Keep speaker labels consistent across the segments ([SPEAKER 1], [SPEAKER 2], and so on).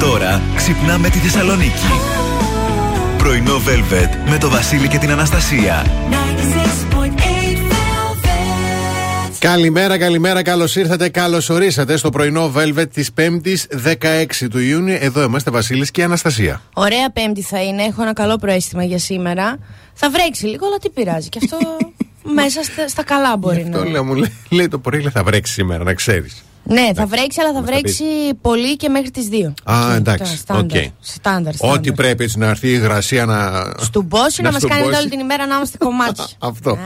[SPEAKER 1] Τώρα ξυπνάμε τη Θεσσαλονίκη. Πρωινό Velvet με το Βασίλη και την Αναστασία.
[SPEAKER 2] Καλημέρα, καλημέρα, καλώς ήρθατε, καλώς ορίσατε στο πρωινό Velvet της 5η 16 του Ιούνιου. Εδώ είμαστε Βασίλης και η Αναστασία.
[SPEAKER 3] Ωραία Πέμπτη θα είναι, έχω ένα καλό προέστημα για σήμερα. Θα βρέξει λίγο, αλλά τι πειράζει. Και αυτό μέσα στα, στα καλά μπορεί
[SPEAKER 2] να. Αυτό λέω, μου λέει, λέει το πρωί, λέει, θα βρέξει σήμερα, να ξέρεις.
[SPEAKER 3] Ναι, θα βρέξει, αλλά θα βρέξει πολύ και μέχρι τις 2.
[SPEAKER 2] Α, εντάξει.
[SPEAKER 3] Στάνταρ.
[SPEAKER 2] Στάνταρ. Ό,τι πρέπει έτσι να έρθει η υγρασία να.
[SPEAKER 3] Στον πόσι να, να μας κάνετε όλη την ημέρα να είμαστε κομμάτι.
[SPEAKER 2] Αυτό.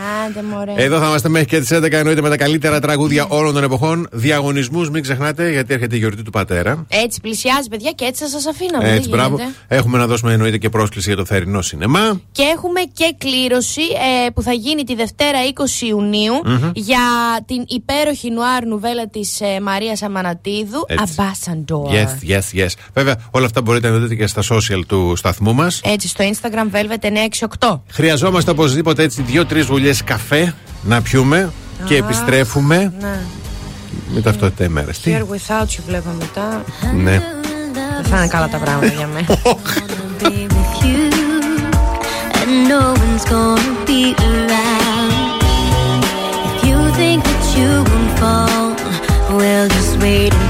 [SPEAKER 2] Εδώ θα είμαστε μέχρι και τις 11 εννοείται με τα καλύτερα τραγούδια όλων των εποχών. Διαγωνισμούς, μην ξεχνάτε, γιατί έρχεται η γιορτή του πατέρα.
[SPEAKER 3] Έτσι, πλησιάζει, παιδιά, και έτσι θα σας αφήναμε.
[SPEAKER 2] Έτσι, μπράβο. Έχουμε να δώσουμε εννοείται και πρόσκληση για το θερινό σινεμά.
[SPEAKER 3] Και έχουμε και κλήρωση ε, που θα γίνει τη Δευτέρα 20 Ιουνίου για την υπέροχη νουάρ νουβέλα της ε, Μαρία Αμανατίδου. Αμπάσαντορ.
[SPEAKER 2] Yes, yes, yes. Βέβαια, όλα αυτά μπορείτε να δείτε και στα social του σταθμού μας.
[SPEAKER 3] Έτσι, στο Instagram Velvet 968.
[SPEAKER 2] Χρειαζόμαστε οπωσδήποτε έτσι δύο-τρεις βουλιές καφέ να πιούμε και επιστρέφουμε.
[SPEAKER 3] Ναι.
[SPEAKER 2] Με ταυτότητα ημέρα.
[SPEAKER 3] Here without you βλέπω μετά.
[SPEAKER 2] Ναι.
[SPEAKER 3] Δεν θα είναι καλά τα πράγματα για μένα.
[SPEAKER 4] no one's gonna be around. If you think that you won't fall.
[SPEAKER 1] waiting.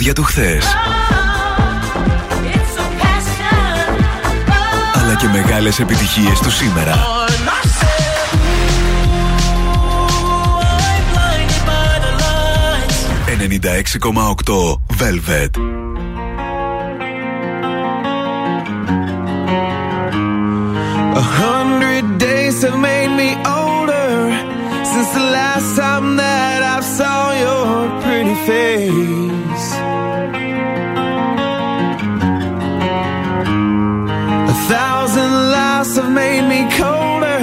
[SPEAKER 1] Τραγούδια του χθες. Αλλά και μεγάλες επιτυχίες του σήμερα. ...96,8 Velvet.
[SPEAKER 5] A hundred days have made me older since the last time that I saw your pretty face. A thousand lives have made me colder,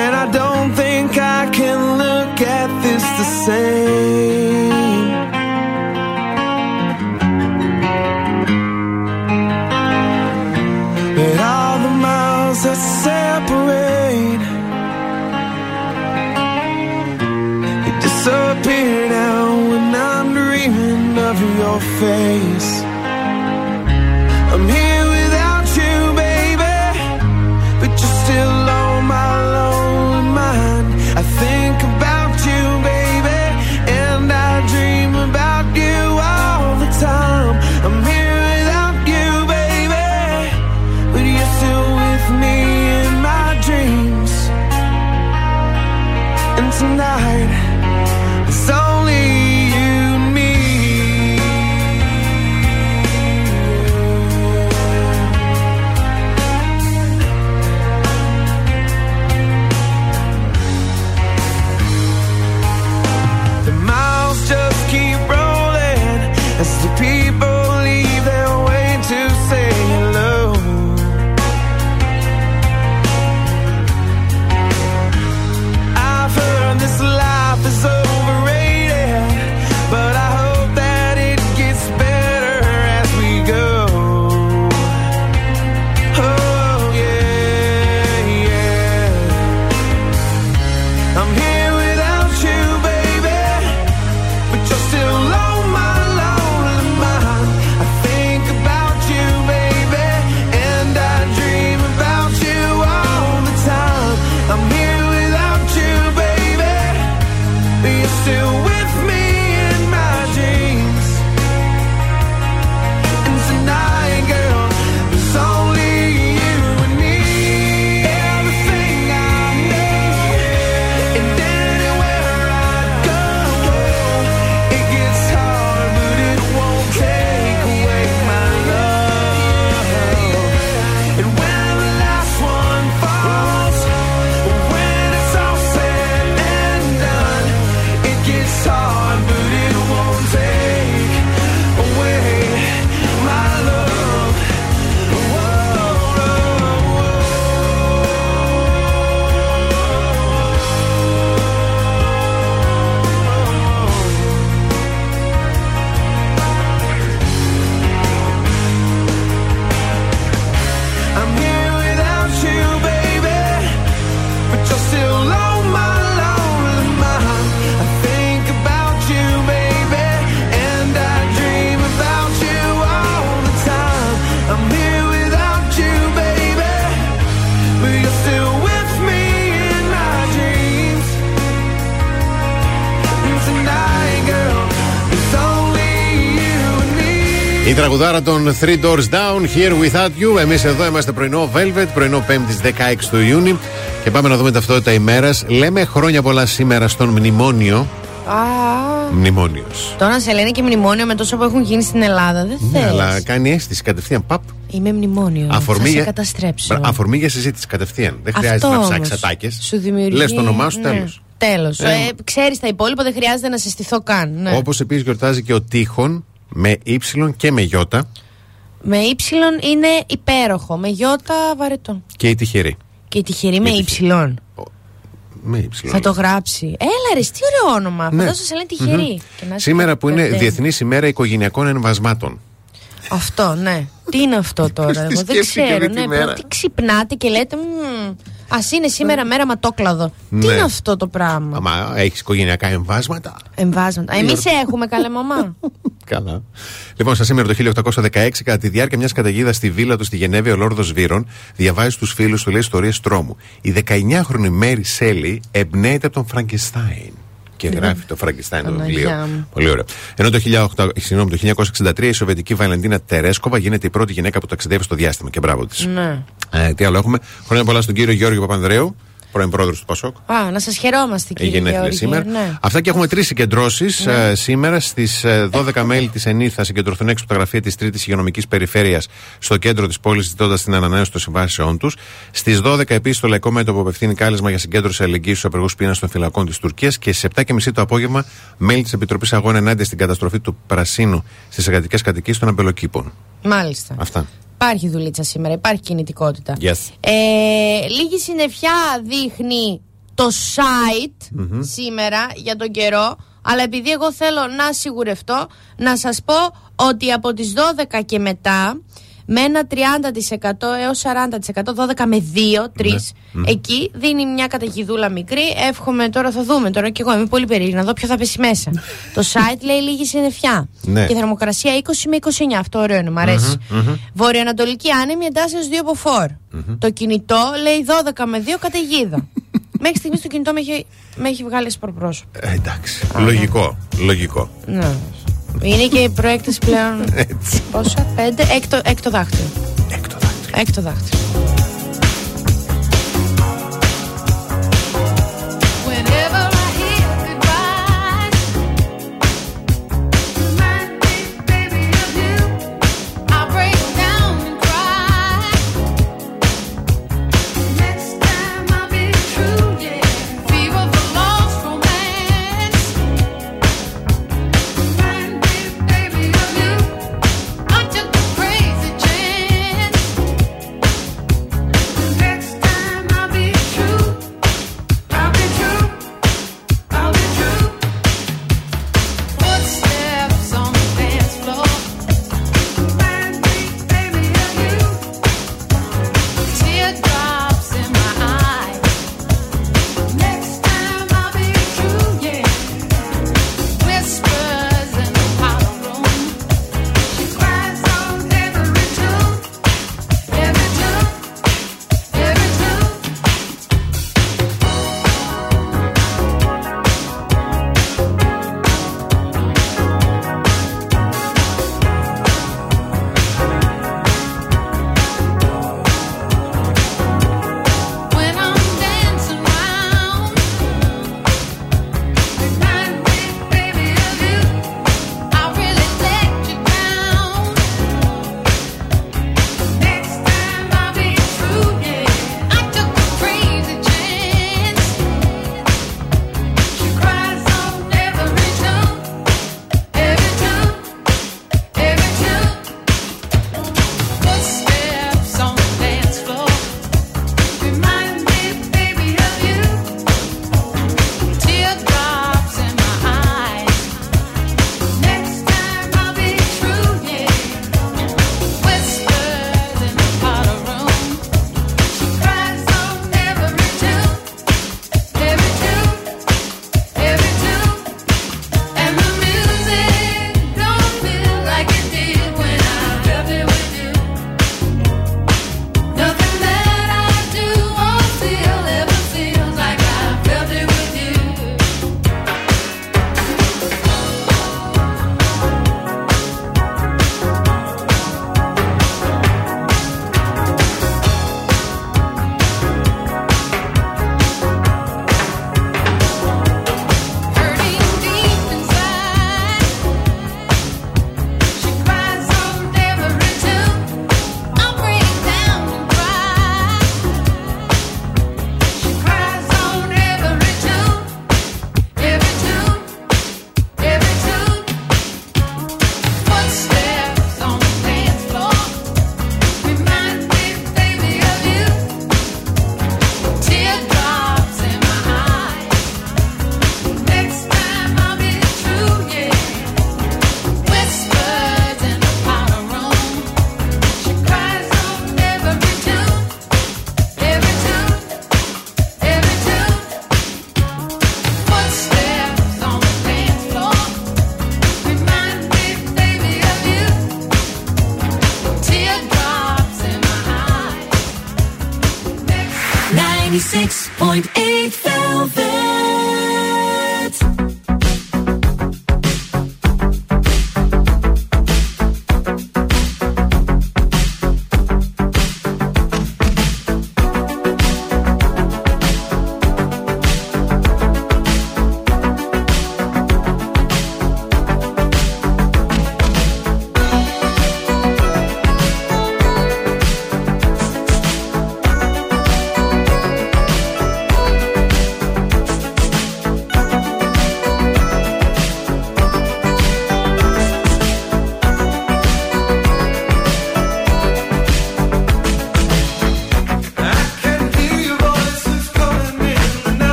[SPEAKER 5] and I don't think I can look at this the same. Face
[SPEAKER 2] τραγουδάρα των Three Doors Down, Here Without You. Εμείς εδώ είμαστε πρωινό Velvet, πρωινό 5η 16 του Ιούνιου. Και πάμε να δούμε ταυτότητα ημέρας. Λέμε χρόνια πολλά σήμερα στον μνημόνιο.
[SPEAKER 3] Α,
[SPEAKER 2] Μνημόνιος.
[SPEAKER 3] τώρα σε λένε και μνημόνιο με τόσο που έχουν γίνει στην Ελλάδα. Δεν
[SPEAKER 2] Ναι,
[SPEAKER 3] θες.
[SPEAKER 2] αλλά κάνει αίσθηση κατευθείαν. Παπ.
[SPEAKER 3] Είμαι μνημόνιο.
[SPEAKER 2] Αφορμή
[SPEAKER 3] θα σε
[SPEAKER 2] για-
[SPEAKER 3] καταστρέψω.
[SPEAKER 2] Μπρα- Αφορμή για συζήτηση κατευθείαν. Δεν χρειάζεται
[SPEAKER 3] Αυτό
[SPEAKER 2] να
[SPEAKER 3] όμως
[SPEAKER 2] ψάξεις ατάκες.
[SPEAKER 3] Σου δημιουργεί.
[SPEAKER 2] Λες το όνομά σου,
[SPEAKER 3] ναι.
[SPEAKER 2] τέλος.
[SPEAKER 3] Τέλος.
[SPEAKER 2] Ε,
[SPEAKER 3] Ε, ξέρεις τα υπόλοιπα, δεν χρειάζεται να συστηθώ καν. Ναι.
[SPEAKER 2] Όπως επίσης γιορτάζει και ο Τείχων με ύψιλον και με γιώτα
[SPEAKER 3] Με ύψιλον είναι υπέροχο. Με γιώτα βαρετό.
[SPEAKER 2] και η τυχερή.
[SPEAKER 3] Και η τυχερή με
[SPEAKER 2] τυχερή.
[SPEAKER 3] ύψιλον.
[SPEAKER 2] Με ύψιλον.
[SPEAKER 3] Θα το γράψει. Έλα ρε, τι ωραίο όνομα.
[SPEAKER 2] Ναι.
[SPEAKER 3] Φαντάζομαι σε λένε τυχερή. Και να είσαι
[SPEAKER 2] Σήμερα
[SPEAKER 3] και
[SPEAKER 2] που είναι
[SPEAKER 3] μπερδεύει.
[SPEAKER 2] Διεθνής ημέρα οικογενειακών εμβασμάτων.
[SPEAKER 3] Αυτό, ναι. Τι είναι αυτό τώρα,
[SPEAKER 2] Τι
[SPEAKER 3] εγώ δεν
[SPEAKER 2] σκέφτηκε
[SPEAKER 3] ξέρω.
[SPEAKER 2] αυτή τη
[SPEAKER 3] Ναι,
[SPEAKER 2] μέρα;
[SPEAKER 3] τι ξυπνάτε και λέτε. Α είναι σήμερα μέρα ματόκλαδο. Τι
[SPEAKER 2] Ναι.
[SPEAKER 3] είναι αυτό το πράγμα;
[SPEAKER 2] Αμα έχεις οικογενειακά εμβάσματα.
[SPEAKER 3] Εμβάσματα. Εμείς έχουμε, καλέ μαμά.
[SPEAKER 2] Καλά. Λοιπόν, στα σήμερα το 1816, κατά τη διάρκεια μιας καταιγίδας στη βίλα του στη Γενέβη, ο Λόρδος Βύρον διαβάζει στους φίλους του λέει ιστορίες τρόμου. Η 19χρονη Μέρι Σέλι εμπνέεται από τον Φραγκεστάιν. Και γράφει το Φραγκιστάιν το
[SPEAKER 6] Παναγιά
[SPEAKER 2] βιβλίο.
[SPEAKER 6] μου.
[SPEAKER 2] Πολύ ωραίο. Ενώ το, 1800 συγγνώμη, το 1963 η Σοβιετική Βαλεντίνα Τερέσκοβα γίνεται η πρώτη γυναίκα που ταξιδεύει στο διάστημα. Και μπράβο της.
[SPEAKER 6] Ναι.
[SPEAKER 2] Ε, τι άλλο έχουμε; Χρόνια πολλά στον κύριο Γιώργο Παπανδρέου, πρώην πρόεδρος του Πασόκ.
[SPEAKER 6] Α, να σας χαιρόμαστε,
[SPEAKER 2] Έχει
[SPEAKER 6] κύριε
[SPEAKER 2] γενέθλια
[SPEAKER 6] Γεώργη.
[SPEAKER 2] σήμερα.
[SPEAKER 6] Ναι.
[SPEAKER 2] Αυτά και έχουμε τρεις συγκεντρώσεις σήμερα. Στις 12 μέλη της ΕΝΗ θα συγκεντρωθούν έξω από τα γραφεία της Τρίτης Υγειονομικής Περιφέρειας στο κέντρο της πόλης, ζητώντας την ανανέωση των συμβάσεών τους. Στις 12 επίσης το Λαϊκό Μέτωπο απευθύνει κάλεσμα για συγκέντρωση αλληλεγγύης στους απεργούς πείνας των φυλακών της Τουρκίας. Και στις 7.30 το απόγευμα μέλη της Επιτροπής Αγώνα ενάντια στην καταστροφή του πρασίνου στις εργατικές κατοικίες των αμπελοκήπων.
[SPEAKER 6] Μάλιστα.
[SPEAKER 2] Αυτά.
[SPEAKER 6] Υπάρχει δουλίτσα σήμερα, υπάρχει κινητικότητα.
[SPEAKER 2] Yes.
[SPEAKER 6] Ε, λίγη συννεφιά δείχνει το site σήμερα για τον καιρό, αλλά επειδή εγώ θέλω να σιγουρευτώ, να σας πω ότι από τις 12 και μετά με ένα 30% έως 40%, 12 με 2, 3, εκεί δίνει μια καταιγιδούλα μικρή. Εύχομαι τώρα, θα δούμε τώρα και εγώ είμαι πολύ περίεργη να δω ποιο θα πέσει μέσα. το site λέει λίγη συννεφιά.
[SPEAKER 2] Ναι.
[SPEAKER 6] Και θερμοκρασία 20 με 29. Αυτό ωραίο είναι, μου αρεσει Βορειοανατολική άνεμη εντάσσεως 2 από 4. Το κινητό λέει 12 με 2 καταιγίδα. Μέχρι στιγμής το κινητό με έχει, με έχει βγάλει σπορπρόσωπο.
[SPEAKER 2] Ε, εντάξει. Λογικό. Λογικό.
[SPEAKER 6] Ναι. Είναι και η προέκταση πλέον.
[SPEAKER 2] Έτσι.
[SPEAKER 6] Πόσα, πέντε, έκτο, έκτο δάχτυλο.
[SPEAKER 2] Έκτο δάχτυλο.
[SPEAKER 6] Έκτο δάχτυλο.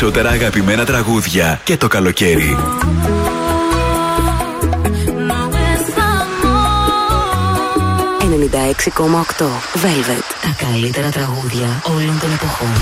[SPEAKER 1] Περισσότερα αγαπημένα τραγούδια και το καλοκαίρι.
[SPEAKER 4] No es amor.
[SPEAKER 5] 96,8 Velvet. Τα καλύτερα τραγούδια όλων των εποχών.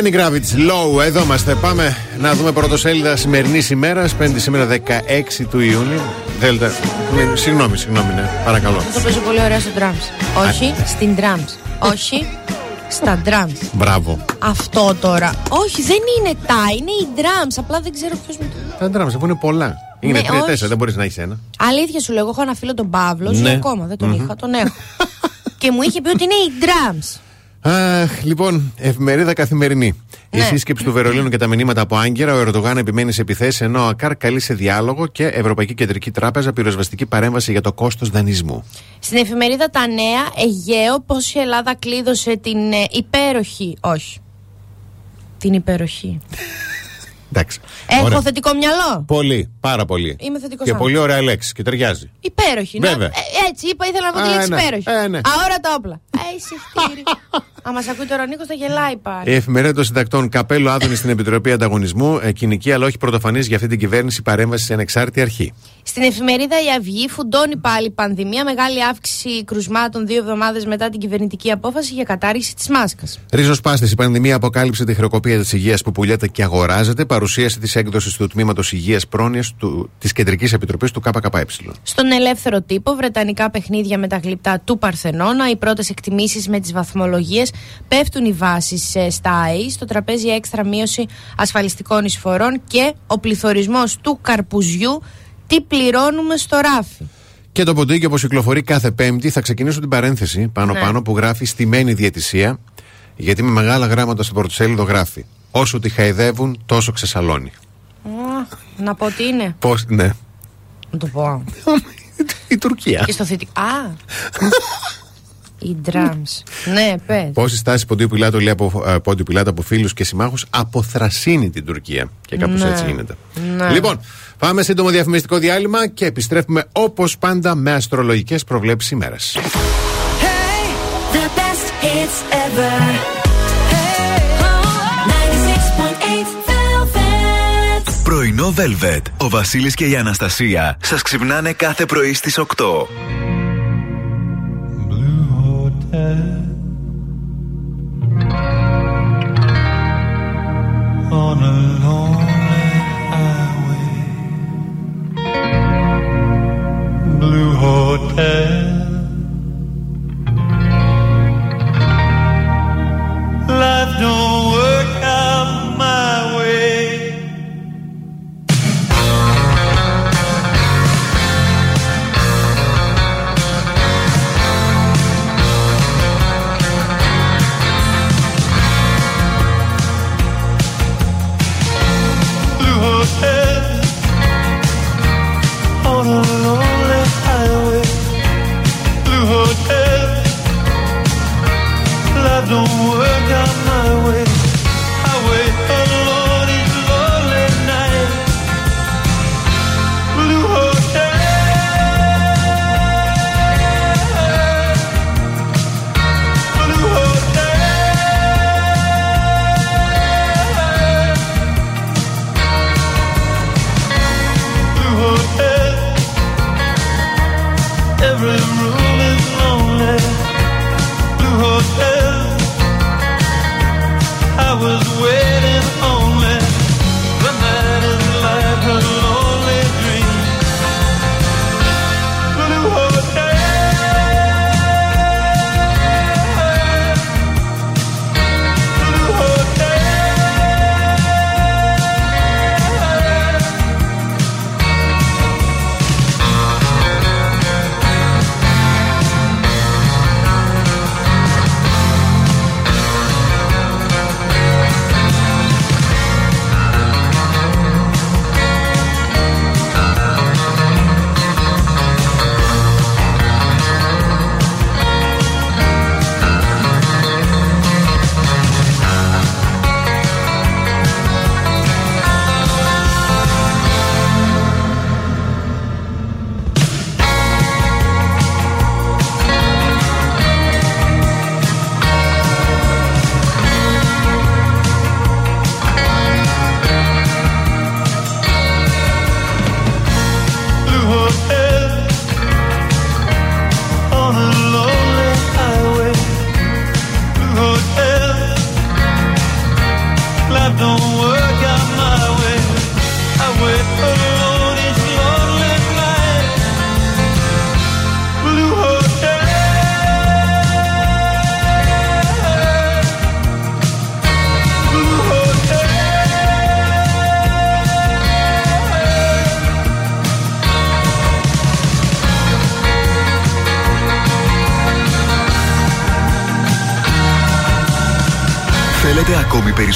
[SPEAKER 2] Lenny Kravitz, low, εδώ είμαστε. Πάμε να δούμε πρωτοσέλιδα σημερινής ημέρας, 5η σήμερα 16 του Ιούνιου. Θέλετε. ναι, Συγγνώμη, συγγνώμη, ναι, παρακαλώ.
[SPEAKER 3] Το παίζω πολύ ωραία στο drums. Όχι στην drums. Όχι στα drums.
[SPEAKER 2] Μπράβο.
[SPEAKER 3] Αυτό τώρα. Όχι, δεν είναι τα, είναι οι drums. Απλά δεν ξέρω ποιος μου το.
[SPEAKER 2] Τα ντράμμα, αφού είναι πολλά. Είναι
[SPEAKER 3] Ναι,
[SPEAKER 2] τρία-τέσσερα,
[SPEAKER 3] όχι.
[SPEAKER 2] δεν μπορείς να έχεις ένα.
[SPEAKER 3] Αλήθεια σου λέω, εγώ έχω ένα φίλο τον Παύλο, ζει
[SPEAKER 2] Ναι.
[SPEAKER 3] ακόμα, δεν τον είχα, τον έχω. και μου είχε πει ότι είναι οι drums.
[SPEAKER 2] Αχ, λοιπόν, εφημερίδα καθημερινή. Η
[SPEAKER 3] Ναι.
[SPEAKER 2] σύσκεψη του Βερολίνου και τα μηνύματα από Άγκυρα, ο Ερντογάν επιμένει σε επιθέσεις, ενώ ο Ακάρ καλεί σε διάλογο και Ευρωπαϊκή Κεντρική Τράπεζα πυροσβεστική παρέμβαση για το κόστος δανεισμού.
[SPEAKER 3] Στην εφημερίδα Τα Νέα, Αιγαίο, πώς η Ελλάδα κλείδωσε την ε, υπέροχη. Όχι. Την υπέροχη.
[SPEAKER 2] Εντάξει.
[SPEAKER 3] Έχω
[SPEAKER 2] Ωραία.
[SPEAKER 3] θετικό μυαλό;
[SPEAKER 2] Πολύ, πάρα πολύ.
[SPEAKER 3] Είμαι θετικός
[SPEAKER 2] Και
[SPEAKER 3] άνθρωπος.
[SPEAKER 2] πολύ ωραία λέξη και ταιριάζει.
[SPEAKER 3] Υπέροχη. Να,
[SPEAKER 2] Βέβαια.
[SPEAKER 3] ε, έτσι είπα, ήθελα να πω τη
[SPEAKER 2] Α,
[SPEAKER 3] λέξη
[SPEAKER 2] ναι.
[SPEAKER 3] υπέροχη.
[SPEAKER 2] Ε, ναι.
[SPEAKER 3] Αόρατα όπλα. Ε, συχτήρι. Αν μας ακούει τώρα ο Νίκος, θα γελάει πάλι.
[SPEAKER 2] Η εφημερίδα των συντακτών Καπέλο Άδωνης στην Επιτροπή Ανταγωνισμού, ε, κοινική αλλά όχι πρωτοφανής για αυτή την κυβέρνηση παρέμβαση σε ανεξάρτητη αρχή.
[SPEAKER 3] Στην εφημερίδα Η Αυγή φουντώνει πάλι η πανδημία. Μεγάλη αύξηση κρουσμάτων δύο εβδομάδες μετά την κυβερνητική απόφαση για κατάργηση της μάσκας.
[SPEAKER 2] Ρίζος Πάστης, η πανδημία αποκάλυψε τη χρεοκοπία της υγείας που πουλιέται και αγοράζεται. Παρουσίαση της έκδοσης του Τμήματος Υγείας Πρόνοιας της Κεντρικής Επιτροπής του ΚΚΕ.
[SPEAKER 3] Στον ελεύθερο τύπο, βρετανικά παιχνίδια με τα γλυπτά του Παρθενώνα. Οι πρώτες εκτιμήσεις με τις βαθμολογίες πέφτουν οι βάσεις στα ΑΕΗ. Στο τραπέζι έξτρα μείωση ασφαλιστικών εισφορών και ο πληθωρισμός του καρπουζιού. Τι πληρώνουμε στο ράφι.
[SPEAKER 2] Και το ποντίκι, όπως κυκλοφορεί κάθε Πέμπτη, θα ξεκινήσω την παρένθεση πάνω-πάνω
[SPEAKER 3] Ναι.
[SPEAKER 2] που γράφει στημένη διαιτησία. Γιατί με μεγάλα γράμματα στο πρωτοσέλιδο γράφει. Όσο τη χαϊδεύουν, τόσο ξεσαλώνει.
[SPEAKER 3] Α, Να πω τι είναι.
[SPEAKER 2] Πώς, ναι.
[SPEAKER 3] Να το πω.
[SPEAKER 2] Η Τουρκία.
[SPEAKER 3] Και στο θετικό. Α! Οι drums. Ναι, πες.
[SPEAKER 2] Πώ η στάση Ποντίου Πιλάτου, λέει από, ε, Πόντιου Πιλάτου από φίλους και συμμάχους αποθρασύνει την Τουρκία. Και κάπως
[SPEAKER 3] Ναι.
[SPEAKER 2] έτσι γίνεται.
[SPEAKER 3] Ναι.
[SPEAKER 2] Λοιπόν, πάμε σύντομο διαφημιστικό διάλειμμα και επιστρέφουμε όπως πάντα με αστρολογικές προβλέψεις ημέρας.
[SPEAKER 4] The best hits ever. Hey, 96.8 Velvet.
[SPEAKER 1] Πρωινό Velvet. Ο Βασίλης και η Αναστασία σας ξυπνάνε κάθε πρωί στις 8.
[SPEAKER 7] On a lonely highway. Blue hotel.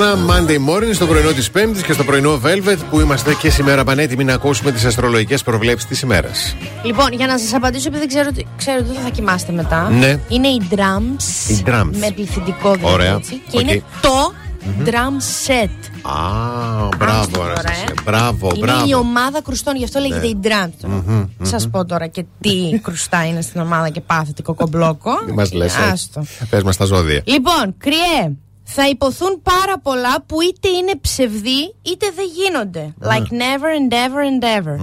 [SPEAKER 4] Melanie Fiona, Monday morning
[SPEAKER 2] στο πρωινό της Πέμπτης και στο πρωινό Velvet που είμαστε και σήμερα πανέτοιμοι να ακούσουμε τις αστρολογικές προβλέψεις της ημέρας.
[SPEAKER 3] Λοιπόν, για να σας απαντήσω, επειδή ξέρω ότι, ξέρω ότι δεν θα κοιμάστε μετά.
[SPEAKER 2] Ναι.
[SPEAKER 3] Είναι οι drums.
[SPEAKER 2] Οι drums.
[SPEAKER 3] Με πληθυντικό δηλαδή.
[SPEAKER 2] Ωραία.
[SPEAKER 3] Έτσι, και
[SPEAKER 2] Οκ.
[SPEAKER 3] είναι το drum set.
[SPEAKER 2] Α, μπράβο,
[SPEAKER 3] Άστο
[SPEAKER 2] ρε,
[SPEAKER 3] τώρα,
[SPEAKER 2] σας.
[SPEAKER 3] ε.
[SPEAKER 2] Μπράβο,
[SPEAKER 3] είναι
[SPEAKER 2] μπράβο. Ναι.
[SPEAKER 3] η ομάδα κρουστών, γι' αυτό λέγεται η drums. Σας πω τώρα και τι κρουστά είναι στην ομάδα και πάθετε κοκομπλόκο.
[SPEAKER 2] Μας λες.
[SPEAKER 3] Άστο.
[SPEAKER 2] Πες μας τα ζώδια.
[SPEAKER 3] Λοιπόν, κρυέ, θα υποθούν πάρα πολλά που είτε είναι ψευδή είτε δεν γίνονται. Like never and ever and ever.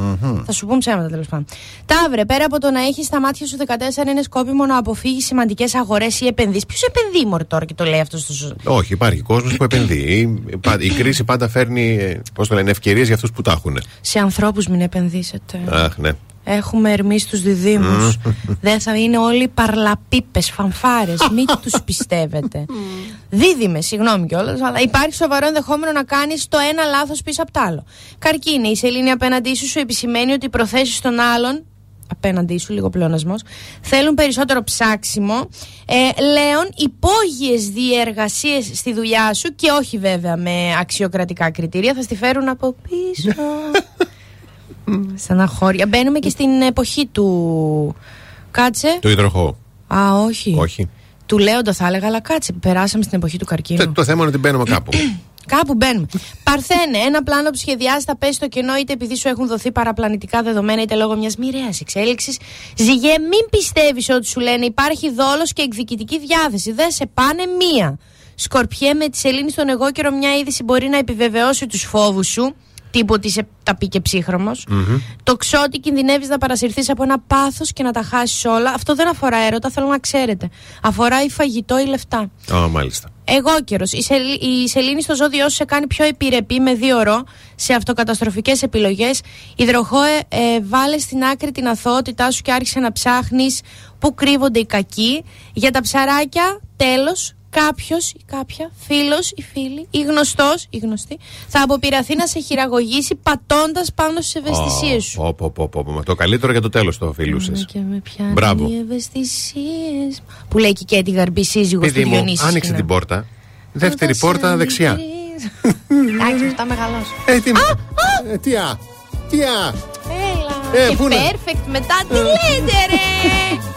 [SPEAKER 3] Θα σου πούν ψέματα τέλος πάντων. Ταύρε, πέρα από το να έχεις στα μάτια σου 14, είναι σκόπιμο να αποφύγεις σημαντικές αγορές ή επενδύσεις. Ποιος επενδύει μωρέ τώρα και το λέει αυτό στο ζω-
[SPEAKER 2] Όχι, υπάρχει κόσμος που επενδύει. Πα- Η κρίση πάντα φέρνει, πώς το λένε, ευκαιρίες για αυτούς που τα έχουν.
[SPEAKER 3] Σε ανθρώπους μην επενδύσετε.
[SPEAKER 2] Αχ, ναι.
[SPEAKER 3] Έχουμε ερμή στους διδήμους Δεν θα είναι όλοι παρλαπίπες, φανφάρες. Μην τους πιστεύετε. Δίδυμες, συγγνώμη κιόλας Αλλά υπάρχει σοβαρό ενδεχόμενο να κάνεις το ένα λάθος πίσω από το άλλο. Καρκίνη, η σελήνη απέναντί σου σου επισημαίνει ότι οι προθέσεις των άλλων απέναντί σου, λίγο πλεονασμός θέλουν περισσότερο ψάξιμο. Ε, Λέων, υπόγειες διεργασίες στη δουλειά σου και όχι βέβαια με αξιοκρατικά κριτήρια θα στη φέρουν από πίσω Στεναχώρια. Μπαίνουμε και στην εποχή του. Κάτσε.
[SPEAKER 2] Το υδροχό.
[SPEAKER 3] Α, όχι.
[SPEAKER 2] Όχι.
[SPEAKER 3] Του Λέοντα θα έλεγα, αλλά κάτσε. Περάσαμε στην εποχή του καρκίνου.
[SPEAKER 2] Το, το θέμα είναι ότι μπαίνουμε κάπου.
[SPEAKER 3] Κάπου μπαίνουμε. Παρθένε, ένα πλάνο που σχεδιάζει θα πέσει στο κενό είτε επειδή σου έχουν δοθεί παραπλανητικά δεδομένα είτε λόγω μιας μοιραίας εξέλιξης. Ζυγέ, μην πιστεύεις ότι σου λένε υπάρχει δόλος και εκδικητική διάθεση. Δεν σε πάνε μία. Σκορπιέ, με τη σελήνη στον εγώ καιρο μια είδηση μπορεί να επιβεβαιώσει τους φόβους σου. Τύπου ότι είσαι ταπεί και ψύχρωμος. Το ξότι κινδυνεύεις να παρασυρθείς από ένα πάθος και να τα χάσεις όλα. Αυτό δεν αφορά έρωτα, θέλω να ξέρετε. Αφορά ή φαγητό ή λεφτά.
[SPEAKER 2] Α, μάλιστα.
[SPEAKER 3] Εγώ καιρο. Η, σελ- η σελήνη στο ζώδιό σου σε κάνει πιο επιρρεπή με δύο ρο σε αυτοκαταστροφικές επιλογές. Υδροχό, ε, ε, βάλε στην άκρη την αθωότητά σου και άρχισε να ψάχνεις πού κρύβονται οι κακοί. Για τα ψαράκια, τέλος, κάποιος ή κάποια, φίλος ή φίλη ή γνωστός ή γνωστή, θα αποπειραθεί να σε χειραγωγήσει πατώντας πάνω στις ευαισθησίες σου.
[SPEAKER 2] Πω, πω, πω, πω, πω. Το καλύτερο για το τέλος το φιλούσε.
[SPEAKER 3] Και με πιάνουν
[SPEAKER 2] Μπράβο.
[SPEAKER 3] οι ευαισθησίες Που λέει και η Κέτη Γαρμπή σύζυγος του
[SPEAKER 2] Παιδί μου,
[SPEAKER 3] Διονύσης.
[SPEAKER 2] άνοιξε
[SPEAKER 3] Σκηνά.
[SPEAKER 2] την πόρτα. Δεύτερη
[SPEAKER 3] Θα
[SPEAKER 2] πόρτα
[SPEAKER 3] σε
[SPEAKER 2] δεξιά.
[SPEAKER 3] αντικρίζω. Εντάξει, αυτά μεγαλώσω.
[SPEAKER 2] Ε, τι, ε, τι α, τι α.
[SPEAKER 3] Έλα.
[SPEAKER 2] Ε,
[SPEAKER 3] και
[SPEAKER 2] πού να-
[SPEAKER 3] perfect μετά τι λέτε ρε.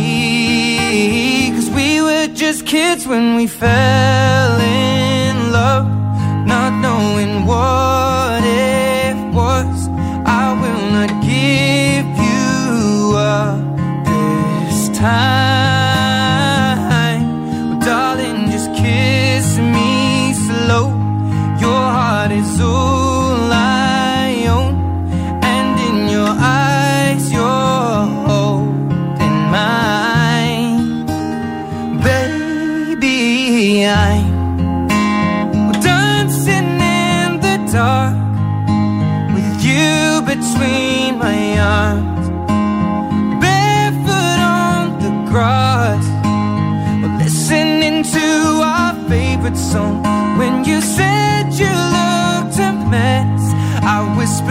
[SPEAKER 8] Kids when we fell in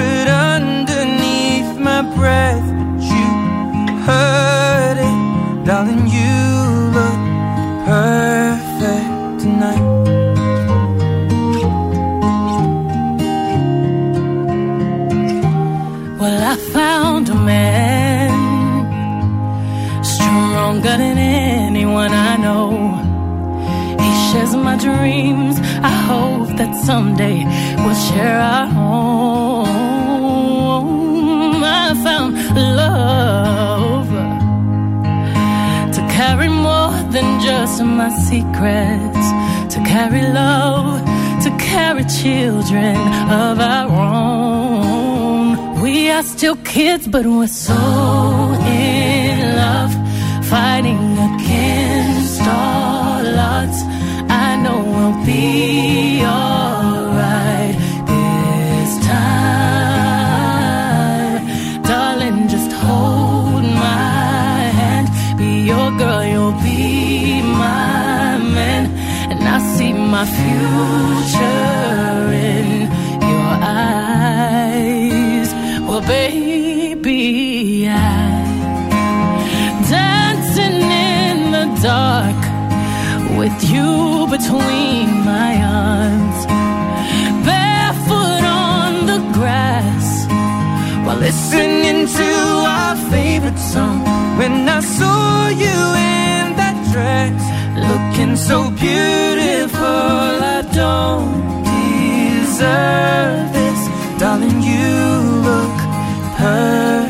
[SPEAKER 8] whispered underneath my breath, but you heard it, darling. You look perfect tonight.
[SPEAKER 4] Well, I found a man stronger than anyone I know. He shares my dreams. I hope that someday we'll share our just my secrets, to carry love, to carry children of our own. We are still kids, but we're so in love, fighting against all odds. I know we'll be alright my future in your eyes. Well, baby, I dancing in the dark with you between my arms, barefoot on the grass while listening to our favorite song.
[SPEAKER 8] When I saw you in that dress, looking so beautiful, I don't deserve this, darling. You look perfect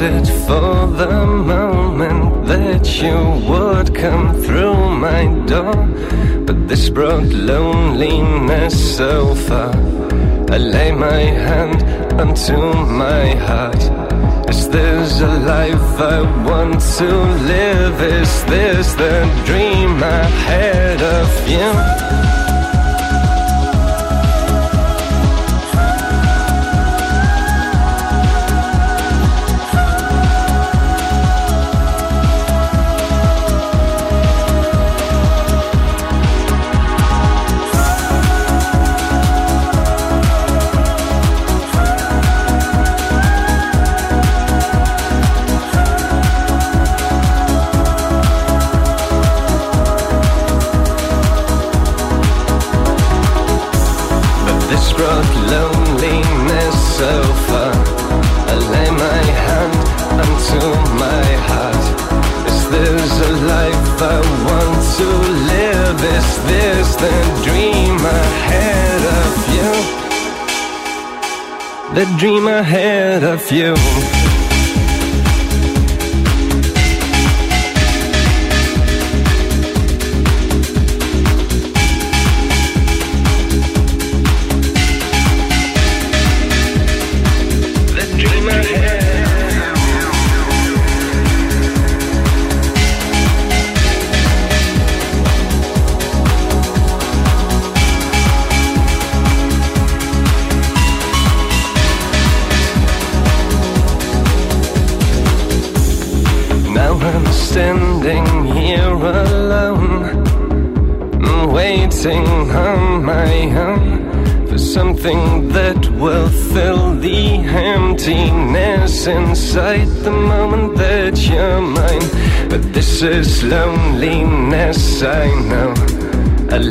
[SPEAKER 9] Waited for the moment that you would come through my door. But this brought loneliness so far. I lay my hand onto my heart. Is this a life I want to live? Is this the dream I had of you? that dream ahead of you.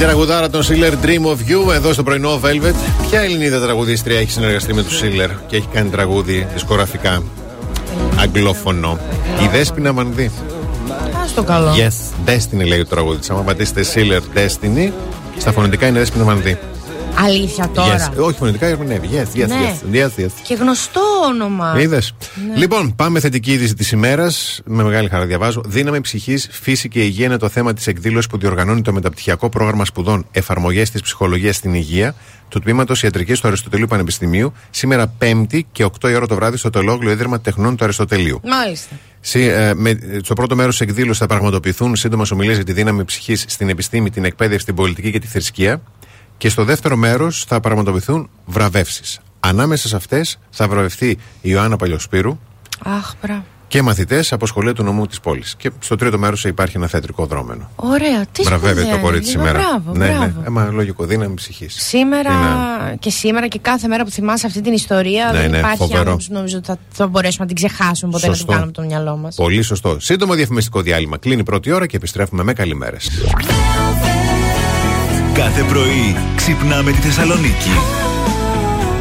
[SPEAKER 2] Τραγουδάρα των Σίλερ Dream of You εδώ στο πρωινό Velvet. Ποια Ελληνίδα τραγουδίστρια έχει συνεργαστεί με τους Σίλερ και έχει κάνει τραγούδι δισκογραφικά; Αγγλόφωνο. Η Δέσποινα Μανδύ.
[SPEAKER 3] Α το καλό.
[SPEAKER 2] Yes, Destiny λέει το τραγούδις της. Άμα πατήσετε Σίλερ Destiny, στα φωνητικά είναι Δέσποινα Μανδύ.
[SPEAKER 3] Αλήθεια τώρα.
[SPEAKER 2] Yes. Όχι, φωνητικά ερμηνεύει. Yes, yes,
[SPEAKER 3] Ναι.
[SPEAKER 2] yes, yes, yes.
[SPEAKER 3] Και γνωστό όνομα.
[SPEAKER 2] Είδες;
[SPEAKER 3] Ναι.
[SPEAKER 2] Λοιπόν, πάμε θετική είδηση της ημέρας. Με μεγάλη χαρά διαβάζω. Δύναμη ψυχής, φύση και υγεία είναι το θέμα της εκδήλωσης που διοργανώνει το μεταπτυχιακό πρόγραμμα σπουδών Εφαρμογές της Ψυχολογίας στην Υγεία του τμήματος Ιατρικής του Αριστοτελείου Πανεπιστημίου σήμερα 5η και 8 η ώρα το βράδυ στο Τελόγλιο Ίδρυμα Τεχνών του Αριστοτελείου.
[SPEAKER 3] Μάλιστα.
[SPEAKER 2] Συ- ε, με, στο πρώτο μέρος της εκδήλωσης θα πραγματοποιηθούν σύντομα ομιλίες για τη δύναμη ψυχής στην επιστήμη, την εκπαίδευση, την πολιτική και τη θρησκεία. Και στο δεύτερο μέρος θα πραγματοποιηθούν βραβεύσεις. Ανάμεσα σε αυτές θα βραβευτεί η Ιωάννα Παλιοσπύρου
[SPEAKER 3] Αχ, μπράβο.
[SPEAKER 2] και μαθητές από σχολεία του νομού της πόλης. Και στο τρίτο μέρος υπάρχει ένα θεατρικό δρόμενο.
[SPEAKER 3] Ωραία. Τι
[SPEAKER 2] Βραβεύεται
[SPEAKER 3] σπουδαία
[SPEAKER 2] το κορίτσι
[SPEAKER 3] είναι.
[SPEAKER 2] σήμερα.
[SPEAKER 3] Μπράβο,
[SPEAKER 2] ναι,
[SPEAKER 3] μπράβο.
[SPEAKER 2] ναι. Έμα, λογικό, δύναμη ψυχής.
[SPEAKER 3] Σήμερα
[SPEAKER 2] Τι
[SPEAKER 3] και σήμερα και κάθε μέρα που θυμάσαι αυτή την ιστορία
[SPEAKER 2] Ναι,
[SPEAKER 3] δεν
[SPEAKER 2] ναι,
[SPEAKER 3] υπάρχει
[SPEAKER 2] φοβερό.
[SPEAKER 3] άνθρωπος που νομίζω ότι θα, θα μπορέσουμε να την ξεχάσουμε ποτέ να
[SPEAKER 2] Σωστό.
[SPEAKER 3] την κάνουμε από το μυαλό μας.
[SPEAKER 2] Πολύ σωστό. Σύντομο διαφημιστικό διάλειμμα. Κλείνει η πρώτη ώρα και επιστρέφουμε με καλημέρες.
[SPEAKER 1] Κάθε πρωί ξυπνάμε τη Θεσσαλονίκη.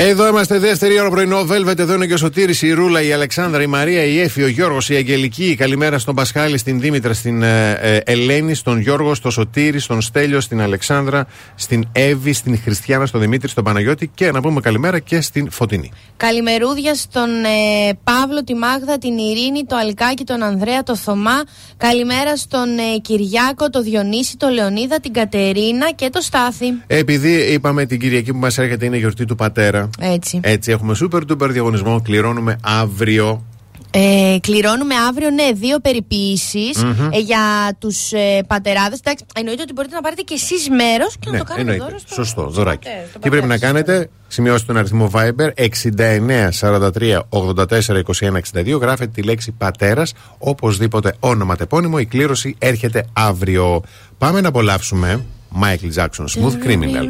[SPEAKER 2] Εδώ είμαστε δεύτερη ώρα πρωινό. Velvet, εδώ είναι και ο Σωτήρης, η Ρούλα, η Αλεξάνδρα, η Μαρία, η Έφη, ο Γιώργος, η Αγγελική. Καλημέρα στον Πασχάλη, στην Δήμητρα, στην ε, ε, Ελένη, στον Γιώργο, στον Σωτήρη, στον Στέλιο, στην Αλεξάνδρα, στην Εύη, στην Χριστιανά, στον Δημήτρη, στον Παναγιώτη και να πούμε καλημέρα και στην Φωτεινή.
[SPEAKER 3] Καλημερούδια στον ε, Παύλο, τη Μάγδα, την Ειρήνη, το Αλκάκι, τον Ανδρέα, το Θωμά. Καλημέρα στον ε, Κυριάκο, το Διονύση, το Λεωνίδα, την Κατερίνα και το Στάθη.
[SPEAKER 2] Επειδή είπαμε την Κυριακή που μας έρχεται είναι η γιορτή του πατέρα.
[SPEAKER 3] Έτσι.
[SPEAKER 2] Έτσι, έχουμε super duper διαγωνισμό. Κληρώνουμε αύριο
[SPEAKER 4] Ε, κληρώνουμε αύριο, ναι, δύο περιποίησεις,
[SPEAKER 2] Μμμ.
[SPEAKER 4] ε, για τους ε, πατεράδες. Εντάξει, εννοείται ότι μπορείτε να πάρετε και εσείς μέρος και να
[SPEAKER 2] Ναι,
[SPEAKER 4] το κάνετε
[SPEAKER 2] εννοείται.
[SPEAKER 4] δώρο στο.
[SPEAKER 2] Σωστό, δωράκι.
[SPEAKER 4] πατέρα, στον
[SPEAKER 2] Τι πρέπει να
[SPEAKER 4] πατέρα σας.
[SPEAKER 2] κάνετε, σημειώστε τον αριθμό Viber 69 43 84 21 62. Γράφετε τη λέξη πατέρας, οπωσδήποτε όνομα τεπώνυμο. Η κλήρωση έρχεται αύριο. Πάμε να απολαύσουμε Michael Jackson, Smooth Criminal.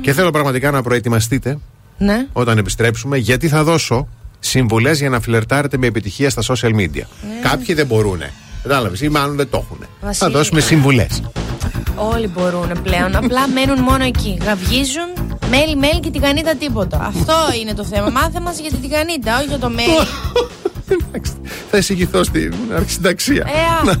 [SPEAKER 2] Και θέλω πραγματικά να προετοιμαστείτε
[SPEAKER 4] Ναι.
[SPEAKER 2] όταν επιστρέψουμε, γιατί θα δώσω συμβουλές για να φλερτάρετε με επιτυχία στα social media. Κάποιοι δεν μπορούν. Κατάλαβες, ή μάλλον δεν το έχουν. Θα
[SPEAKER 4] Ναι. Βασίλη.
[SPEAKER 2] δώσουμε συμβουλές.
[SPEAKER 4] Όλοι μπορούν πλέον. Απλά μένουν μόνο εκεί. Γαυγίζουν, μέλι, μέλι και τηγανίτα τίποτα. Αυτό είναι το θέμα. Μάθε μας για την τηγανίτα, όχι για το μέλι.
[SPEAKER 2] θα εισηγηθώ στην αρχισυνταξία.
[SPEAKER 4] Εα,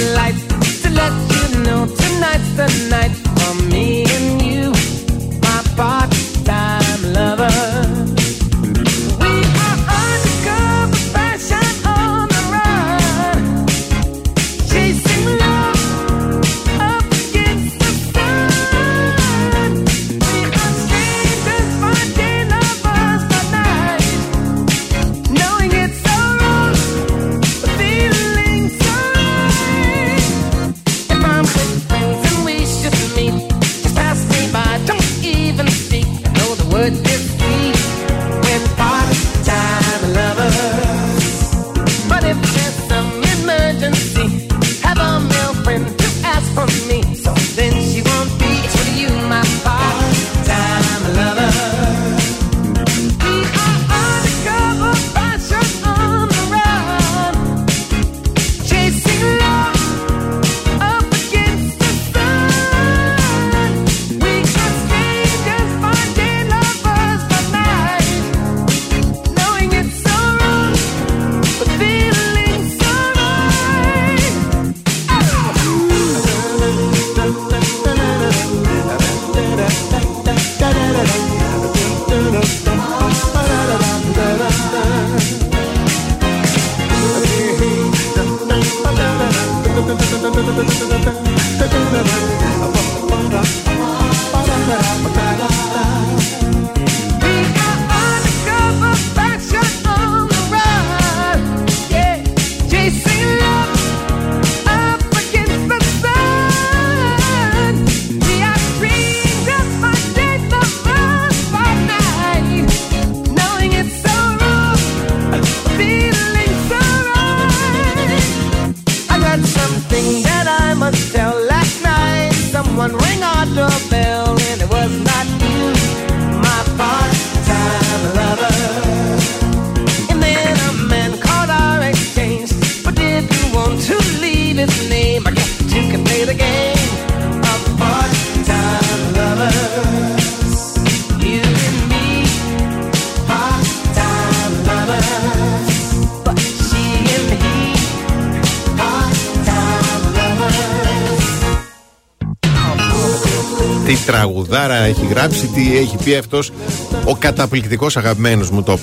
[SPEAKER 10] lights
[SPEAKER 2] τι έχει πει αυτός ο καταπληκτικός αγαπημένος μου top.